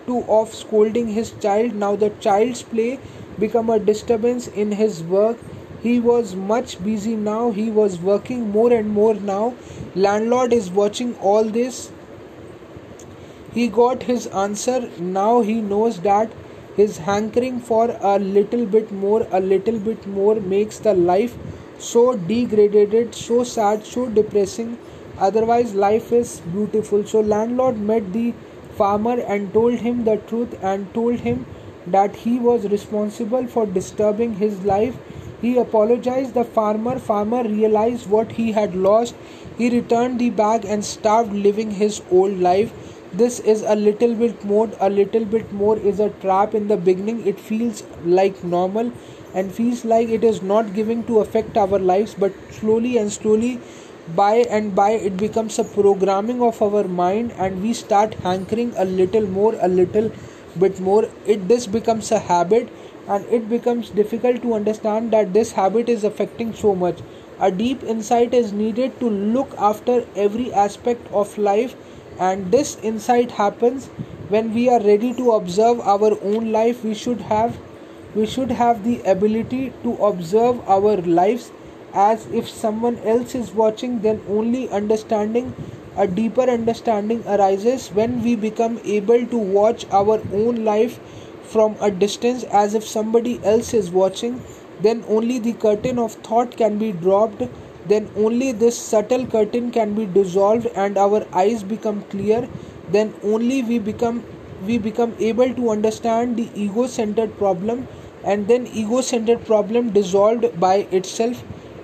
to of scolding his child. Now the child's play become a disturbance in his work. He was much busy now. He was working more and more now. Landlord is watching all this. He got his answer. Now he knows that his hankering for a little bit more a little bit more makes the life so degraded so sad so depressing. Otherwise life is beautiful. So landlord met the farmer and told him the truth and told him that he was responsible for disturbing his life. He apologized the farmer. Farmer realized what he had lost. He returned the bag and started living his old life this is a little bit more a little bit more is a trap in the beginning. It feels like normal and feels like it is not giving to affect our lives but slowly and slowly by and by it becomes a programming of our mind and we start hankering a little more a little bit more. It this becomes a habit and it becomes difficult to understand that this habit is affecting so much. A deep insight is needed to look after every aspect of life and this insight happens when we are ready to observe our own life we should have we should have the ability to observe our lives as if someone else is watching then only understanding a deeper understanding arises when we become able to watch our own life from a distance as if somebody else is watching then only the curtain of thought can be dropped then only this subtle curtain can be dissolved and our eyes become clear. Then only we become we become able to understand the ego centered problem and then ego centered problem dissolved by itself.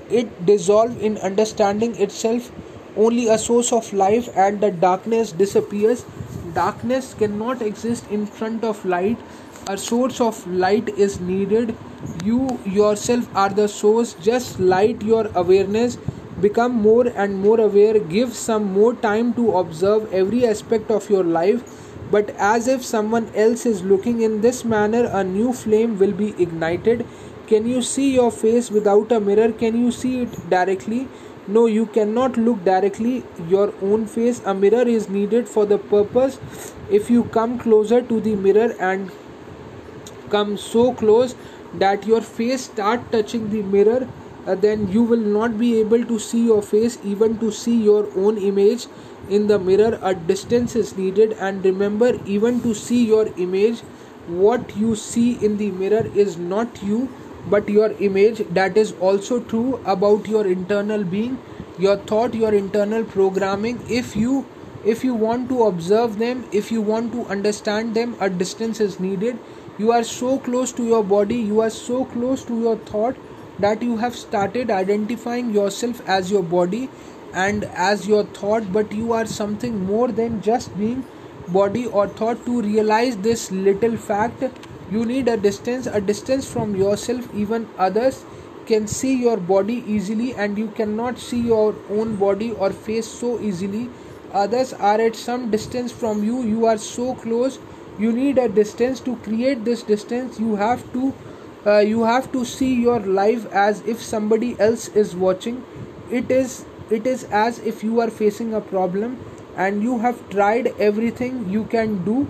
It dissolve in understanding itself. Only a source of life and the darkness disappears. Darkness cannot exist in front of light a source of light is needed. You yourself are the source. Just light your awareness. Become more and more aware. Give some more time to observe every aspect of your life. But as if someone else is looking in this manner a new flame will be ignited. Can you see your face without a mirror? Can you see it directly? No you cannot look directly. Your own face a mirror is needed for the purpose. If you come closer to the mirror and come so close that your face start touching the mirror uh, then you will not be able to see your face even to see your own image in the mirror. A distance is needed and remember even to see your image what you see in the mirror is not you but your image. That is also true about your internal being your thought your internal programming. If you if you want to observe them if you want to understand them a distance is needed you are so close to your body you are so close to your thought that you have started identifying yourself as your body and as your thought but you are something more than just being body or thought. To realize this little fact you need a distance. A distance from yourself even others can see your body easily and you cannot see your own body or face so easily. Others are at some distance from you. You are so close you need a distance to create this distance. You have to uh, you have to see your life as if somebody else is watching. It is it is as if you are facing a problem and you have tried everything you can do.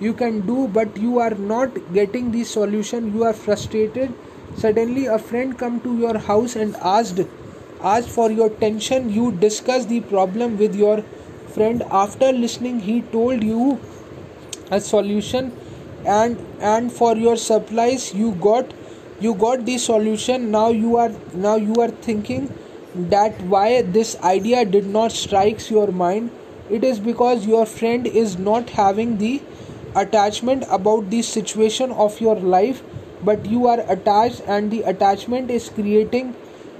You can do but you are not getting the solution. You are frustrated. Suddenly a friend come to your house and asked asked for your tension. You discuss the problem with your friend. After listening he told you a solution and and for your supplies you got you got the solution. Now you are now you are thinking that why this idea did not strikes your mind. It is because your friend is not having the attachment about the situation of your life but you are attached and the attachment is creating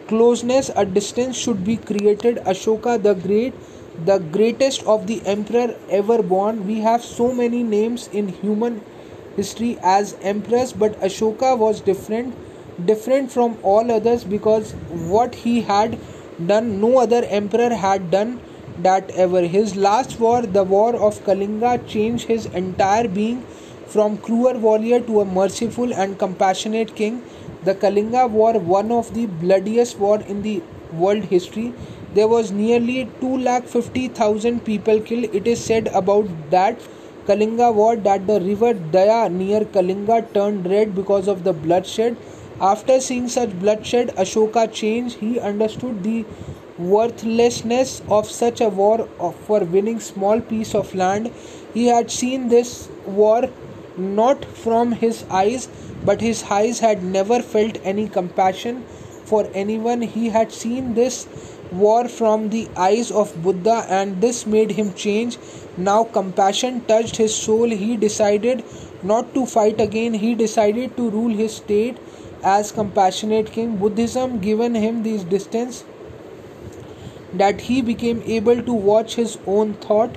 closeness. A distance should be created. Ashoka the great the greatest of the emperor ever born. We have so many names in human history as emperors but ashoka was different different from all others because what he had done no other emperor had done that ever. His last war the war of kalinga changed his entire being from cruel warrior to a merciful and compassionate king. The kalinga war one of the bloodiest war in the world history there was nearly 2,50,000 people killed. It is said about that kalinga war that the river daya near kalinga turned red because of the bloodshed. After seeing such bloodshed ashoka changed. He understood the worthlessness of such a war for winning small piece of land. He had seen this war not from his eyes but his eyes had never felt any compassion for anyone. He had seen this war from the eyes of buddha and this made him change. Now compassion touched his soul. He decided not to fight again. He decided to rule his state as compassionate king. Buddhism given him this distance that he became able to watch his own thought.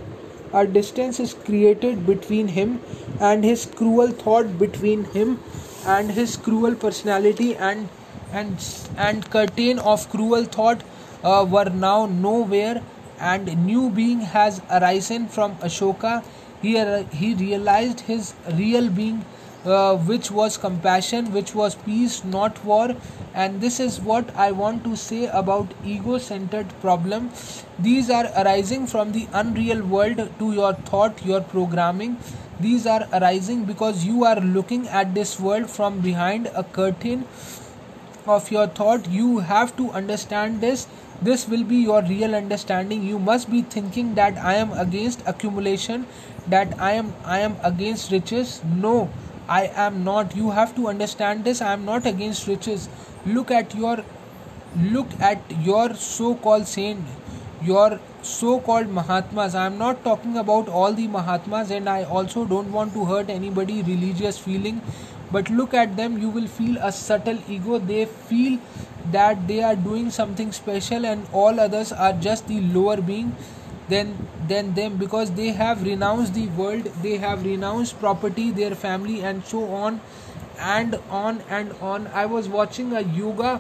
A distance is created between him and his cruel thought between him and his cruel personality and and and curtain of cruel thought uh, were now nowhere and new being has arisen from ashoka he, he realized his real being uh, which was compassion, which was peace, not war. And this is what I want to say about ego centered problem. These are arising from the unreal world to your thought, your programming. These are arising because you are looking at this world from behind a curtain of your thought. You have to understand this this will be your real understanding you must be thinking that i am against accumulation that i am i am against riches no I am not. You have to understand this. I am not against riches. Look at your look at your so-called saint, your so-called Mahatmas. I am not talking about all the Mahatmas, and I also don't want to hurt anybody religious feeling. But look at them, you will feel a subtle ego. They feel that they are doing something special, and all others are just the lower being than than them because they have renounced the world they have renounced property their family and so on and on and on. I was watching a yoga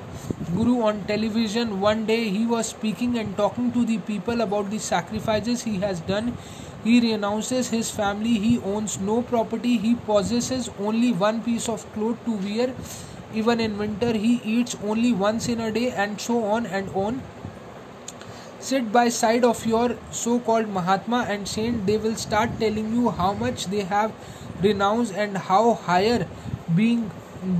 guru on television. One day he was speaking and talking to the people about the sacrifices he has done he renounces his family. He owns no property. He possesses only one piece of cloth to wear. Even in winter he eats only once in a day and so on and on. Sit by side of your so-called mahatma and saint they will start telling you how much they have renounced and how higher being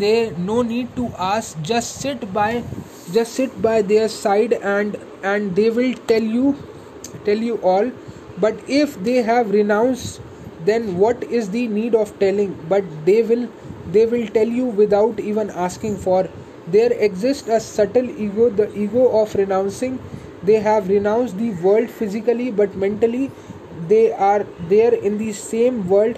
they no need to ask. Just sit by just sit by their side and and they will tell you tell you all but if they have renounced then what is the need of telling? But they will they will tell you without even asking for. There exists a subtle ego the ego of renouncing. They have renounced the world physically but mentally they are there in the same world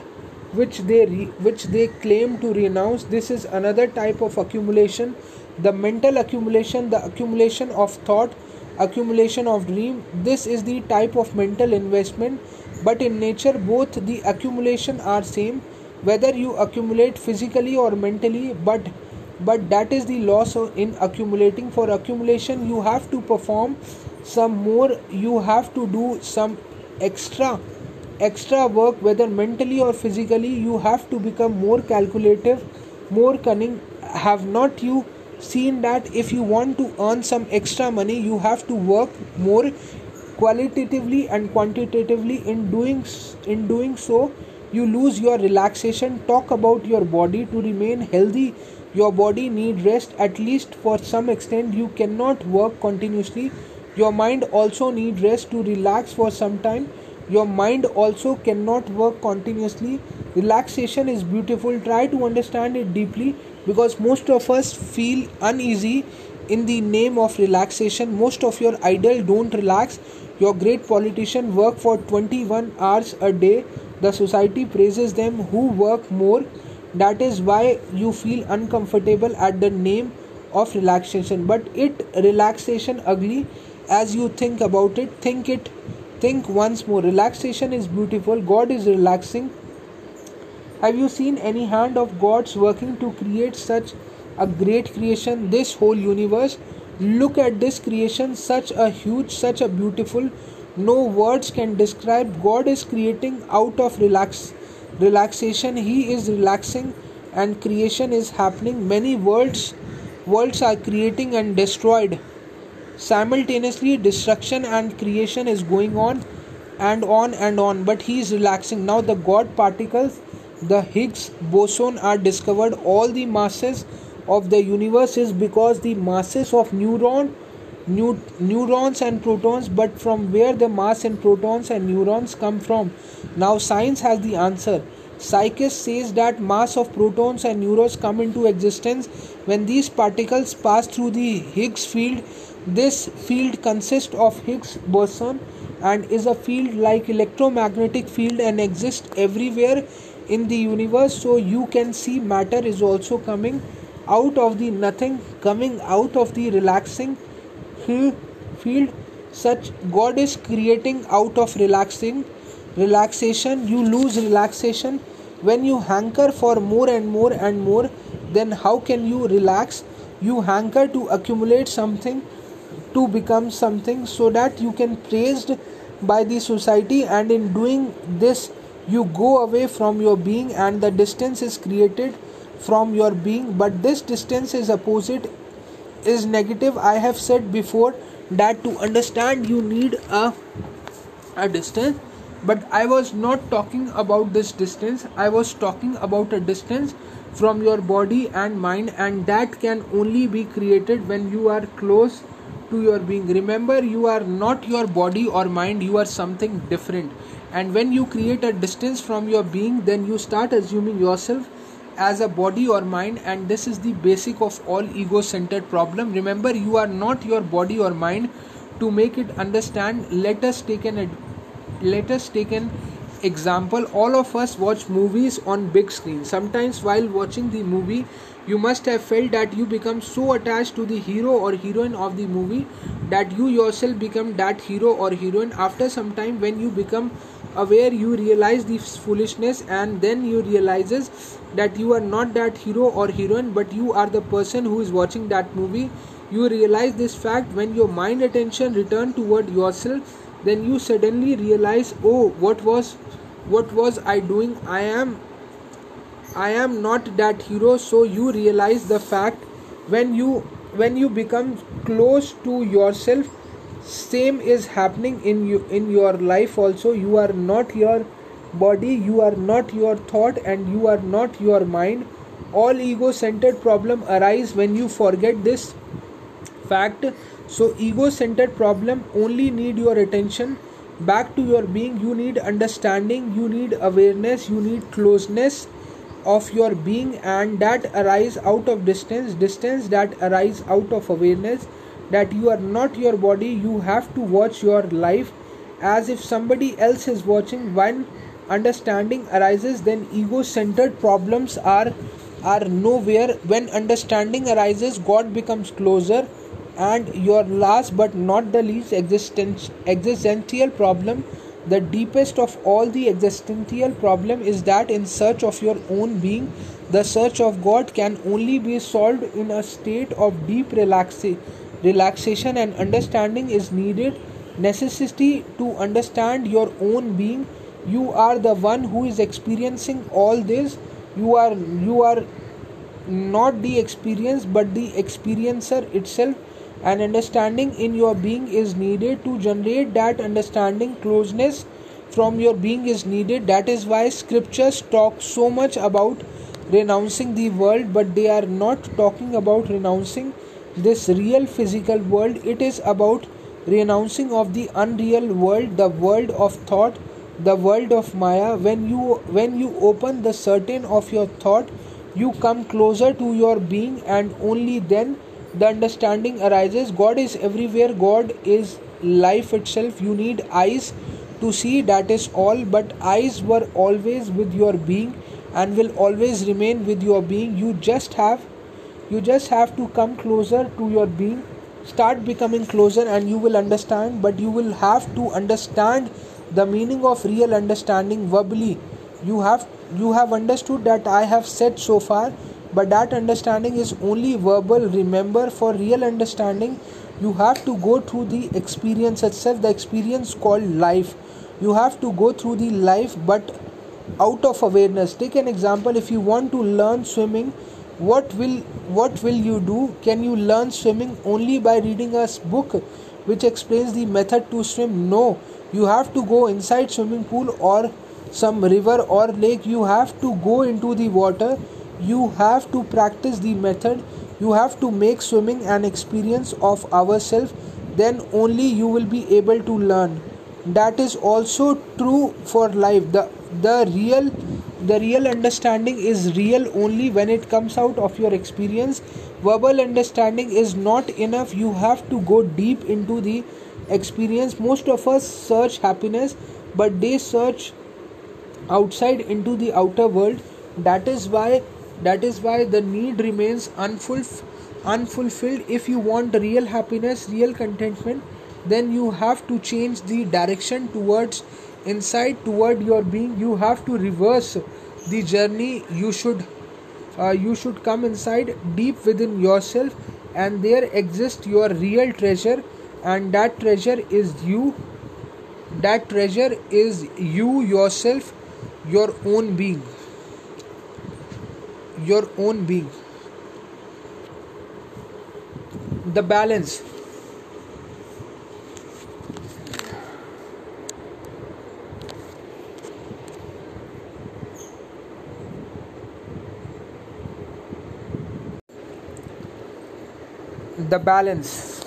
which they re- which they claim to renounce. This is another type of accumulation. The mental accumulation the accumulation of thought accumulation of dream. This is the type of mental investment but in nature both the accumulation are same. Whether you accumulate physically or mentally but but that is the loss in accumulating. For accumulation you have to perform some more. You have to do some extra extra work whether mentally or physically. You have to become more calculative more cunning. Have not you seen that if you want to earn some extra money you have to work more qualitatively and quantitatively. In doing in doing so you lose your relaxation. Talk about your body. To remain healthy your body need rest. At least for some extent you cannot work continuously. Your mind also need rest to relax for some time. Your mind also cannot work continuously. Relaxation is beautiful. Try to understand it deeply because most of us feel uneasy in the name of relaxation. Most of your idol don't relax. Your great politician work for 21 hours a day. The society praises them who work more. That is why you feel uncomfortable at the name of relaxation. But it relaxation ugly as you think about it. Think it think once more. Relaxation is beautiful. God is relaxing have you seen any hand of god's working to create such a great creation? This whole universe? Look at this creation such a huge such a beautiful. No words can describe. God is creating out of relax relaxation. He is relaxing and creation is happening. Many worlds worlds are creating and destroyed. Simultaneously destruction and creation is going on and on and on. But he is relaxing. Now the god particles the higgs boson are discovered. All the masses of the universe is because the masses of neuron neurons and protons but from where the mass in protons and neurons come from? Now science has the answer. Psychist says that mass of protons and neurons come into existence when these particles pass through the Higgs field. This field consists of Higgs boson and is a field like electromagnetic field and exists everywhere in the universe. So you can see matter is also coming out of the nothing, coming out of the relaxing field. Such God is creating out of relaxing relaxation you lose relaxation when you hanker for more and more and more then how can you relax you hanker to accumulate something to become something so that you can praised by the society and in doing this you go away from your being and the distance is created from your being but this distance is opposite is negative. I have said before that to understand you need a a distance. But i was not talking about this distance. I was talking about a distance from your body and mind and that can only be created when you are close to your being. Remember you are not your body or mind. You are something different and when you create a distance from your being then you start assuming yourself as a body or mind and this is the basic of all ego centered problem. Remember you are not your body or mind. To make it understand let us take an let us take an example. All of us watch movies on big screen. Sometimes while watching the movie you must have felt that you become so attached to the hero or heroine of the movie that you yourself become that hero or heroine. After some time when you become aware you realize this foolishness and then you realizes that you are not that hero or heroine but you are the person who is watching that movie. You realize this fact when your mind attention return toward yourself then you suddenly realize oh what was what was i doing? I am i am not that hero. So you realize the fact when you when you become close to yourself same is happening in you in your life also. You are not your body you are not your thought and you are not your mind. All ego centered problem arise when you forget this fact. So ego centered problem only need your attention. Back to your being you need understanding you need awareness you need closeness of your being and that arise out of distance distance that arise out of awareness that you are not your body you have to watch your life as if somebody else is watching. When understanding arises then ego centered problems are are nowhere. When understanding arises god becomes closer. And your last but not the least existential problem the deepest of all the existential problem is that in search of your own being the search of god can only be solved in a state of deep relaxa- relaxation and understanding is needed. Necessity to understand your own being. You are the one who is experiencing all this. You are you are not the experience but the experiencer itself. And understanding in your being is needed to generate that understanding closeness from your being is needed. That is why scriptures talk so much about renouncing the world but they are not talking about renouncing this real physical world it is about renouncing of the unreal world the world of thought the world of maya. When you when you open the certain of your thought you come closer to your being and only then the understanding arises. God is everywhere. God is life itself. You need eyes to see that is all. But eyes were always with your being and will always remain with your being. You just have you just have to come closer to your being. Start becoming closer and you will understand but you will have to understand the meaning of real understanding verbally. You have you have understood that i have said so far but that understanding is only verbal. Remember for real understanding you have to go through the experience itself. The experience called life. You have to go through the life but out of awareness. Take an example. If you want to learn swimming what will what will you do? Can you learn swimming only by reading a book which explains the method to swim? No. You have to go inside swimming pool or some river or lake. You have to go into the water. You have to practice the method. You have to make swimming an experience of ourselves then only you will be able to learn. That is also true for life. The the real the real understanding is real only when it comes out of your experience. Verbal understanding is not enough. You have to go deep into the experience. Most of us search happiness but they search outside into the outer world. That is why that is why the need remains unfulfilled unfulfilled. If you want real happiness real contentment then you have to change the direction towards inside toward your being you have to reverse the journey. You should uh, you should come inside deep within yourself and there exists your real treasure and that treasure is you. That treasure is you yourself your own being. Your own being. The balance the balance.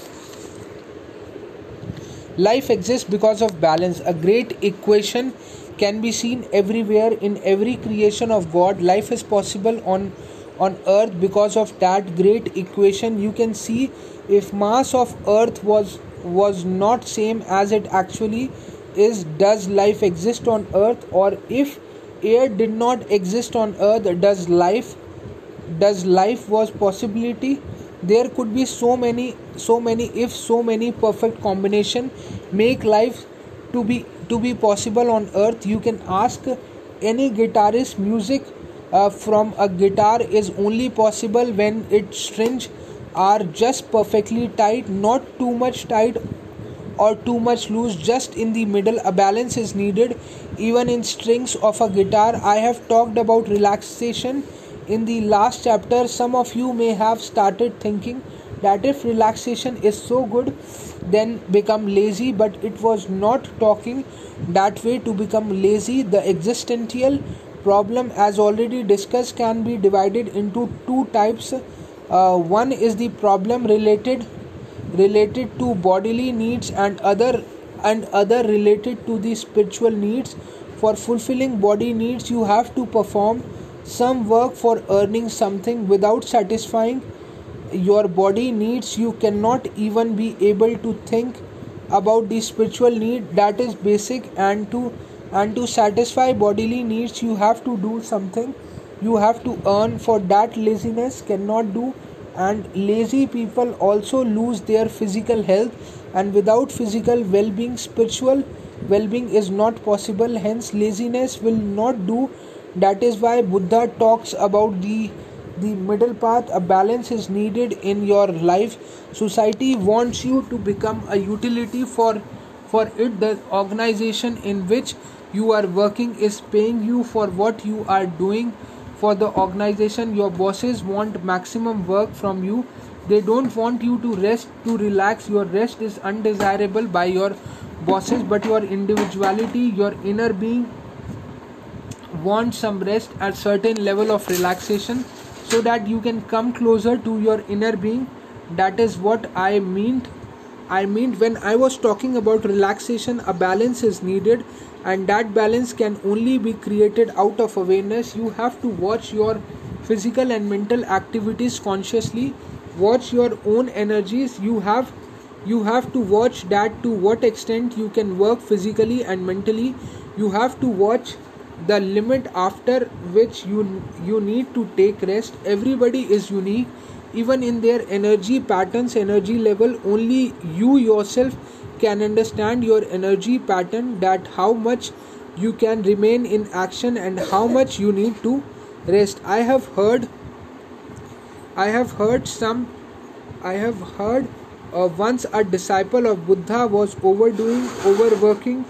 Life exists because of balance. A great equation can be seen everywhere. In every creation of god life is possible on on earth because of that great equation. You can see if mass of earth was was not same as it actually is does life exist on earth? Or if air did not exist on earth does life does life was possibility there could be so many so many if so many perfect combination make life to be to be possible on earth you can ask any guitarist music uh, from a guitar is only possible when its strings are just perfectly tight not too much tight or too much loose just in the middle a balance is needed. Even in strings of a guitar i have talked about relaxation in the last chapter, some of you may have started thinking that if relaxation is so good, then become lazy, but it was not talking that way to become lazy. The existential problem, as already discussed, can be divided into two types. Uh, one is the problem related related to bodily needs and other and other related to the spiritual needs for fulfilling body needs you have to perform some work for earning something without satisfying your body needs you cannot even be able to think about the spiritual need that is basic and to and to satisfy bodily needs you have to do something. You have to earn for that. Laziness cannot do. And lazy people also lose their physical health. And without physical well-being spiritual well-being is not possible. Hence laziness will not do that is why buddha talks about the the middle path. A balance is needed in your life. Society wants you to become a utility for for it. The organization in which you are working is paying you for what you are doing. For the organization your bosses want maximum work from you. They don't want you to rest to relax. Your rest is undesirable by your bosses but your individuality your inner being want some rest at certain level of relaxation so that you can come closer to your inner being. That is what i meant. I mean when i was talking about relaxation a balance is needed and that balance can only be created out of awareness. You have to watch your physical and mental activities consciously. Watch your own energies. You have you have to watch that to what extent you can work physically and mentally. You have to watch the limit after which you you need to take rest. Everybody is unique. Even in their energy patterns energy level only you yourself can understand your energy pattern that how much you can remain in action and how much you need to rest. I have heard i have heard some i have heard uh, once a disciple of buddha was overdoing overworking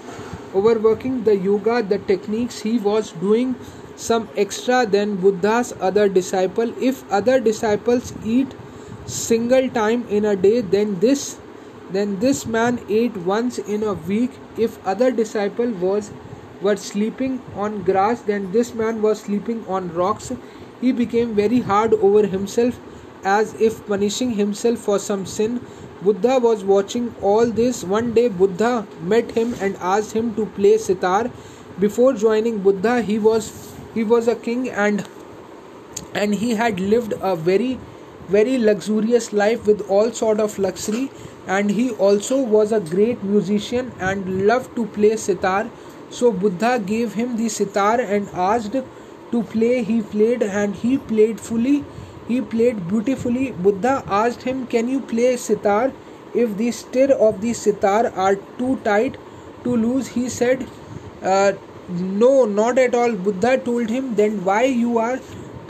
overworking the yoga the techniques he was doing some extra than buddha's other disciple. If other disciples eat single time in a day then this then this man ate once in a week. If other disciple was were sleeping on grass then this man was sleeping on rocks. He became very hard over himself as if punishing himself for some sin buddha was watching all this. One day buddha met him and asked him to play sitar. Before joining buddha he was he was a king and and he had lived a very very luxurious life with all sort of luxury. And he also was a great musician and loved to play sitar. So buddha gave him the sitar and asked to play. He played and he played fully he played beautifully. Buddha asked him can you play sitar? If the stir of the sitar are too tight to lose he said uh, no not at all. Buddha told him then why you are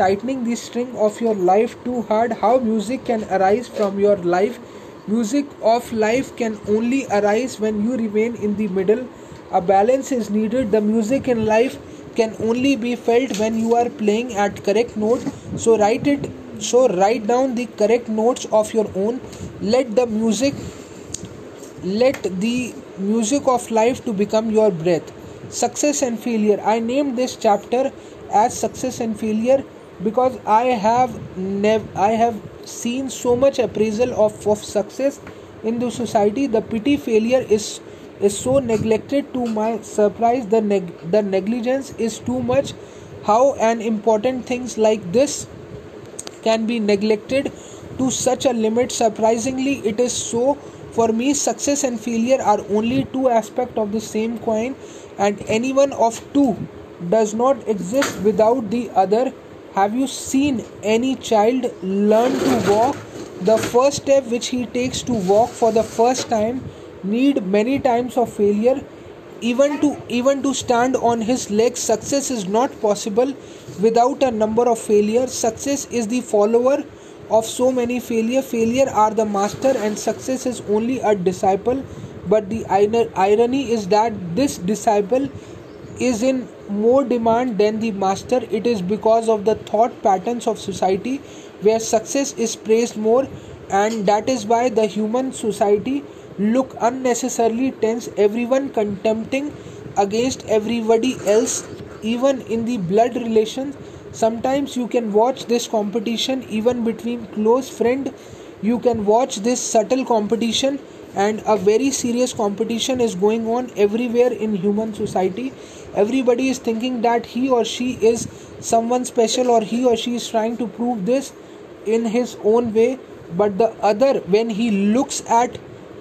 tightening the string of your life too hard? How music can arise from your life? Music of life can only arise when you remain in the middle. A balance is needed. The music in life can only be felt when you are playing at correct note. So write it so write down the correct notes of your own. Let the music let the music of life to become your breath. Success and failure. I named this chapter as success and failure because i have nev- i have seen so much appraisal of, of success in the society. The pity failure is is so neglected. To my surprise the neg- the negligence is too much. How an important things like this can be neglected to such a limit. Surprisingly it is so. For me success and failure are only two aspects of the same coin and any one of two does not exist without the other. Have you seen any child learn to walk? The first step which he takes to walk for the first time need many times of failure even to even to stand on his legs success is not possible without a number of failures. Success is the follower of so many failure. Failure are the master and success is only a disciple. But the irony is that this disciple is in more demand than the master. It is because of the thought patterns of society where success is praised more and that is why the human society look unnecessarily tense everyone contempting against everybody else even in the blood relations. Sometimes you can watch this competition even between close friend. You can watch this subtle competition and a very serious competition is going on everywhere in human society. Everybody is thinking that he or she is someone special or he or she is trying to prove this in his own way. But the other when he looks at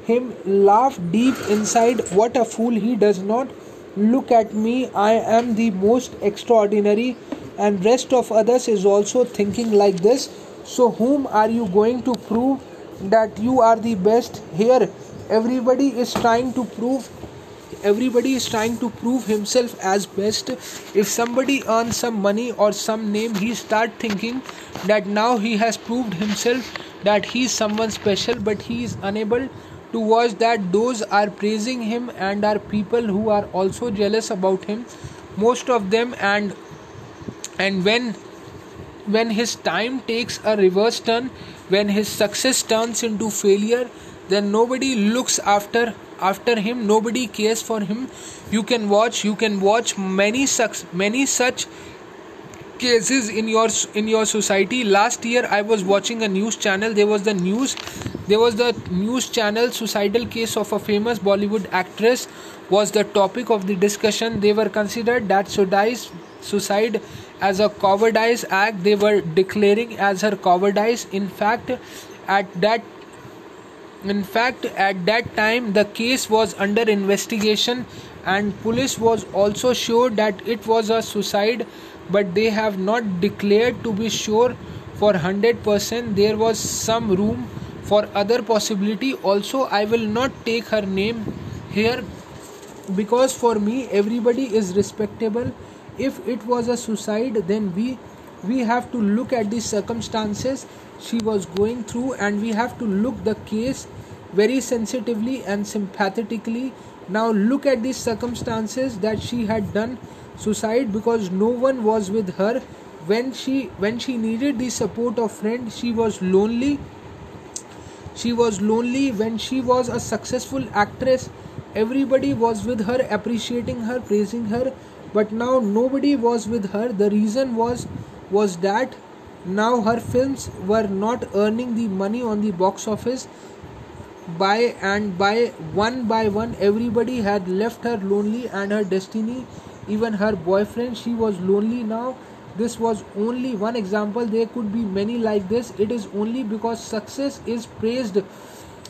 him laugh deep inside what a fool he does not. Look at me i am the most extraordinary. And rest of others is also thinking like this so whom are you going to prove that you are the best here? Everybody is trying to prove everybody is trying to prove himself as best. If somebody earns some money or some name he start thinking that now he has proved himself that he is someone special but he is unable to watch that those are praising him and are people who are also jealous about him. Most of them and and when when his time takes a reverse turn when his success turns into failure then nobody looks after after him. Nobody cares for him. You can watch you can watch many such many such cases in your in your society. Last year i was watching a news channel. There was the news there was the news channel suicidal case of a famous bollywood actress was the topic of the discussion. They were considered that suicide as a cowardice act. They were declaring as her cowardice. In fact at that in fact, at that time, the case was under investigation, and police was also sure that it was a suicide, but they have not declared to be sure for 100% there was some room for other possibility. Also i will not take her name here because for me everybody is respectable. If it was a suicide then we we have to look at the circumstances she was going through and we have to look the case very sensitively and sympathetically. Now look at the circumstances that she had done suicide because no one was with her. When she when she needed the support of friend she was lonely. She was lonely. When she was a successful actress everybody was with her appreciating her praising her. But now nobody was with her. The reason was was that now her films were not earning the money on the box office. By and by one by one everybody had left her lonely and her destiny even her boyfriend she was lonely. Now this was only one example. There could be many like this. It is only because success is praised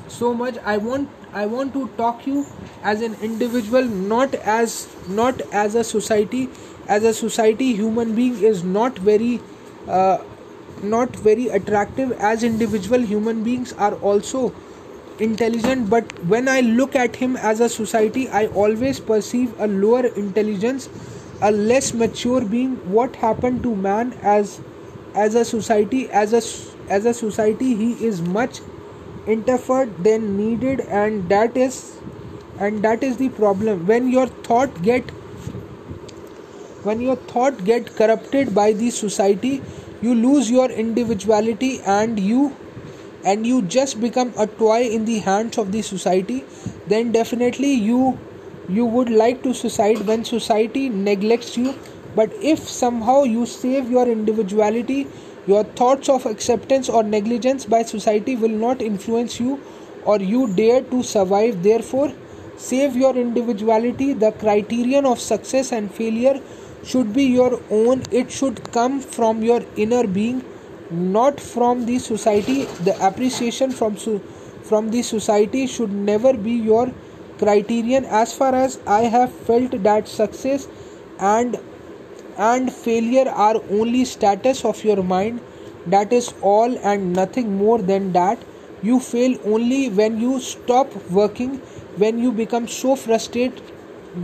so much. I want i want to talk you as an individual not as not as a society. As a society human being is not very uh, not very attractive. As individual human beings are also intelligent but when i look at him as a society i always perceive a lower intelligence a less mature being. What happened to man as as a society as a as a society he is much interfered than needed and that is and that is the problem. When your thought get when your thought get corrupted by the society you lose your individuality and you and you just become a toy in the hands of the society then definitely you you would like to suicide when society neglects you. But if somehow you save your individuality your thoughts of acceptance or negligence by society will not influence you or you dare to survive. Therefore save your individuality. The criterion of success and failure should be your own. It should come from your inner being not from the society the appreciation from from the society should never be your criterion. As far as i have felt that success and and failure are only status of your mind that is all and nothing more than that. You fail only when you stop working when you become so frustrated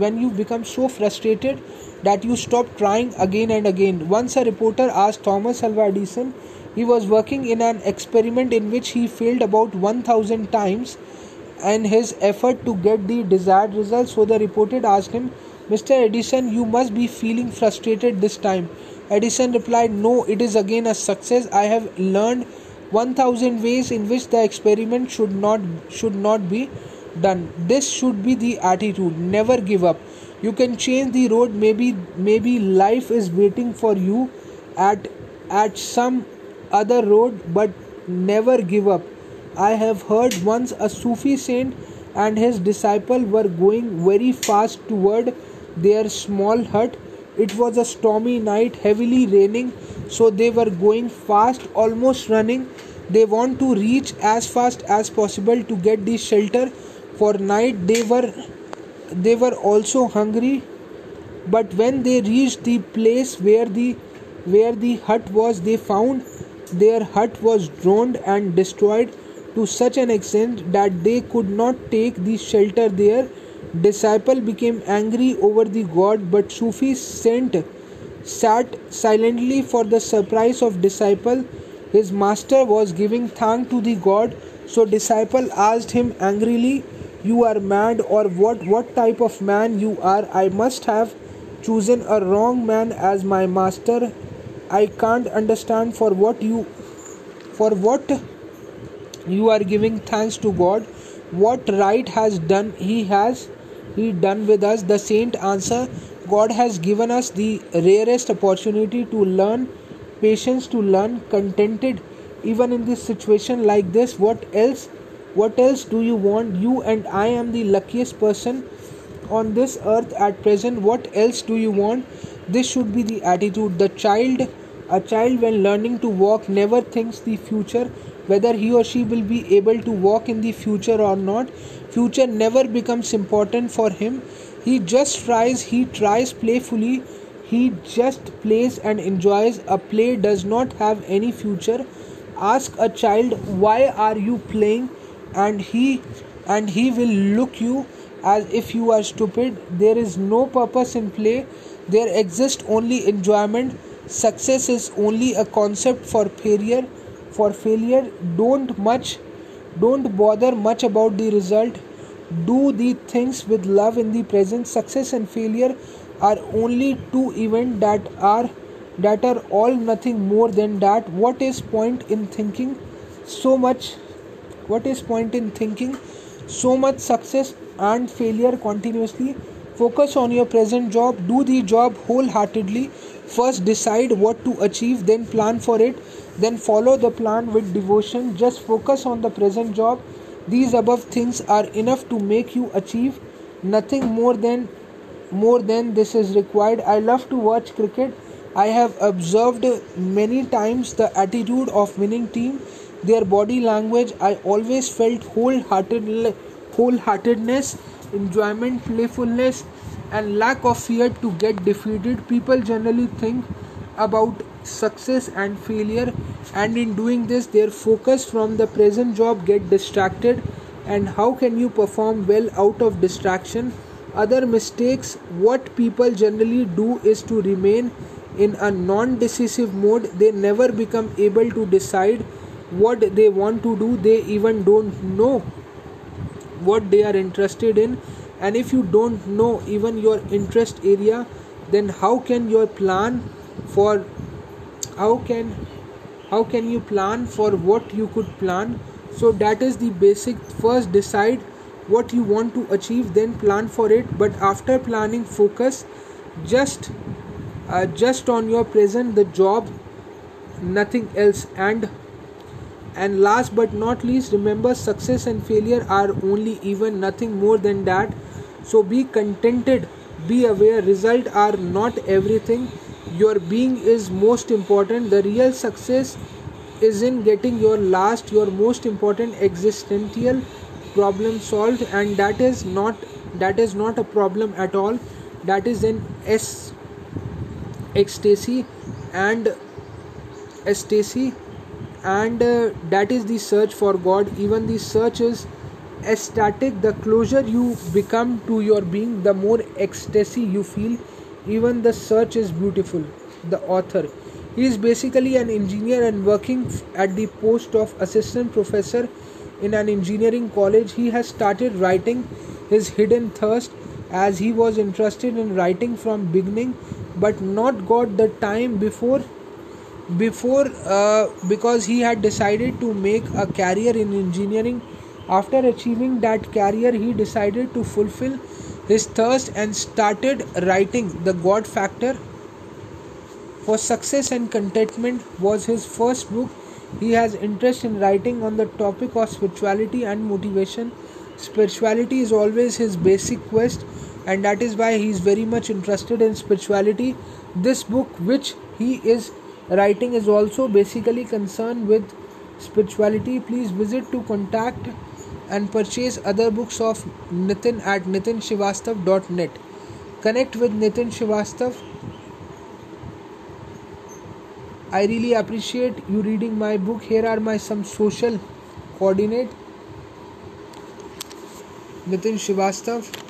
when you become so frustrated that you stop trying again and again. Once a reporter asked Thomas Alva Edison, he was working in an experiment in which he failed about 1000 times in his effort to get the desired result. So the reporter asked him, Mr. Edison, you must be feeling frustrated this time. Edison replied, No, it is again a success. I have learned 1000 ways in which the experiment should not should not be done. This should be the attitude. Never give up you can change the road. Maybe maybe life is waiting for you at at some other road but never give up. I have heard once a sufi saint and his disciple were going very fast toward their small hut. It was a stormy night heavily raining so they were going fast almost running. They want to reach as fast as possible to get the shelter. For night they were they were also hungry but when they reached the place where the where the hut was they found their hut was drowned and destroyed to such an extent that they could not take the shelter there. Disciple became angry over the god but sufi saint sat silently for the surprise of disciple. His master was giving thank to the god so disciple asked him angrily you are mad or what what type of man you are? I must have chosen a wrong man as my master. I can't understand for what you for what you are giving thanks to god. What right has done he has he done with us? The saint answer god has given us the rarest opportunity to learn patience to learn contented even in this situation like this. What else what else do you want? You and I am the luckiest person on this earth at present. What else do you want? This should be the attitude. The child, a child, when learning to walk, never thinks the future, whether he or she will be able to walk in the future or not. Future never becomes important for him. He just tries, he tries playfully. he just plays and enjoys. A play does not have any future. Ask a child why are you playing and he and he will look you as if you are stupid. There is no purpose in play. There exists only enjoyment. Success is only a concept for failure. For failure, don't much don't bother much about the result. Do the things with love in the present. Success and failure are only two events that are that are all nothing more than that what is point in thinking so much what is point in thinking? So much success and failure continuously. Focus on your present job. Do the job wholeheartedly. First decide what to achieve then plan for it. Then follow the plan with devotion. Just focus on the present job. These above things are enough to make you achieve nothing more than more than this is required. I love to watch cricket. I have observed many times the attitude of winning team, their body language. I always felt wholehearted, wholeheartedness, enjoyment, playfulness, and lack of fear to get defeated. People generally think about success and failure, and in doing this, their focus from the present job get distracted. And how can you perform well out of distraction? other mistakes what people generally do is to remain in a non decisive mode they never become able to decide what they want to do they even don't know what they are interested in. And if you don't know even your interest area then how can your plan for how can how can you plan for what you could plan? So that is the basic first decide what you want to achieve then plan for it. But after planning focus just uh, just on your present the job nothing else. And and last but not least remember success and failure are only even nothing more than that. So be contented be aware result are not everything. Your being is most important. The real success is in getting your last your most important existential problem solved. And that is not that is not a problem at all. That is in s ecstasy and ecstasy and uh, that is the search for god. Even the search is ecstatic. The closer you become to your being the more ecstasy you feel. Even the search is beautiful. The author. He is basically an engineer and working at the post of assistant professor in an engineering college. He has started writing his hidden thirst as he was interested in writing from beginning but not got the time before before uh, because he had decided to make a career in engineering after achieving that career he decided to fulfill his thirst and started writing the god factor for success and contentment was his first book he has interest in writing on the topic of spirituality and motivation. Spirituality is always his basic quest, and that is why he is very much interested in spirituality. This book, which he is writing, is also basically concerned with spirituality. Please visit to contact and purchase other books of Nitin at nitinshivastav.net. Connect with Nitin Shivastav I really appreciate you reading my book. Here are my some social coordinate. Nitin Shivastav.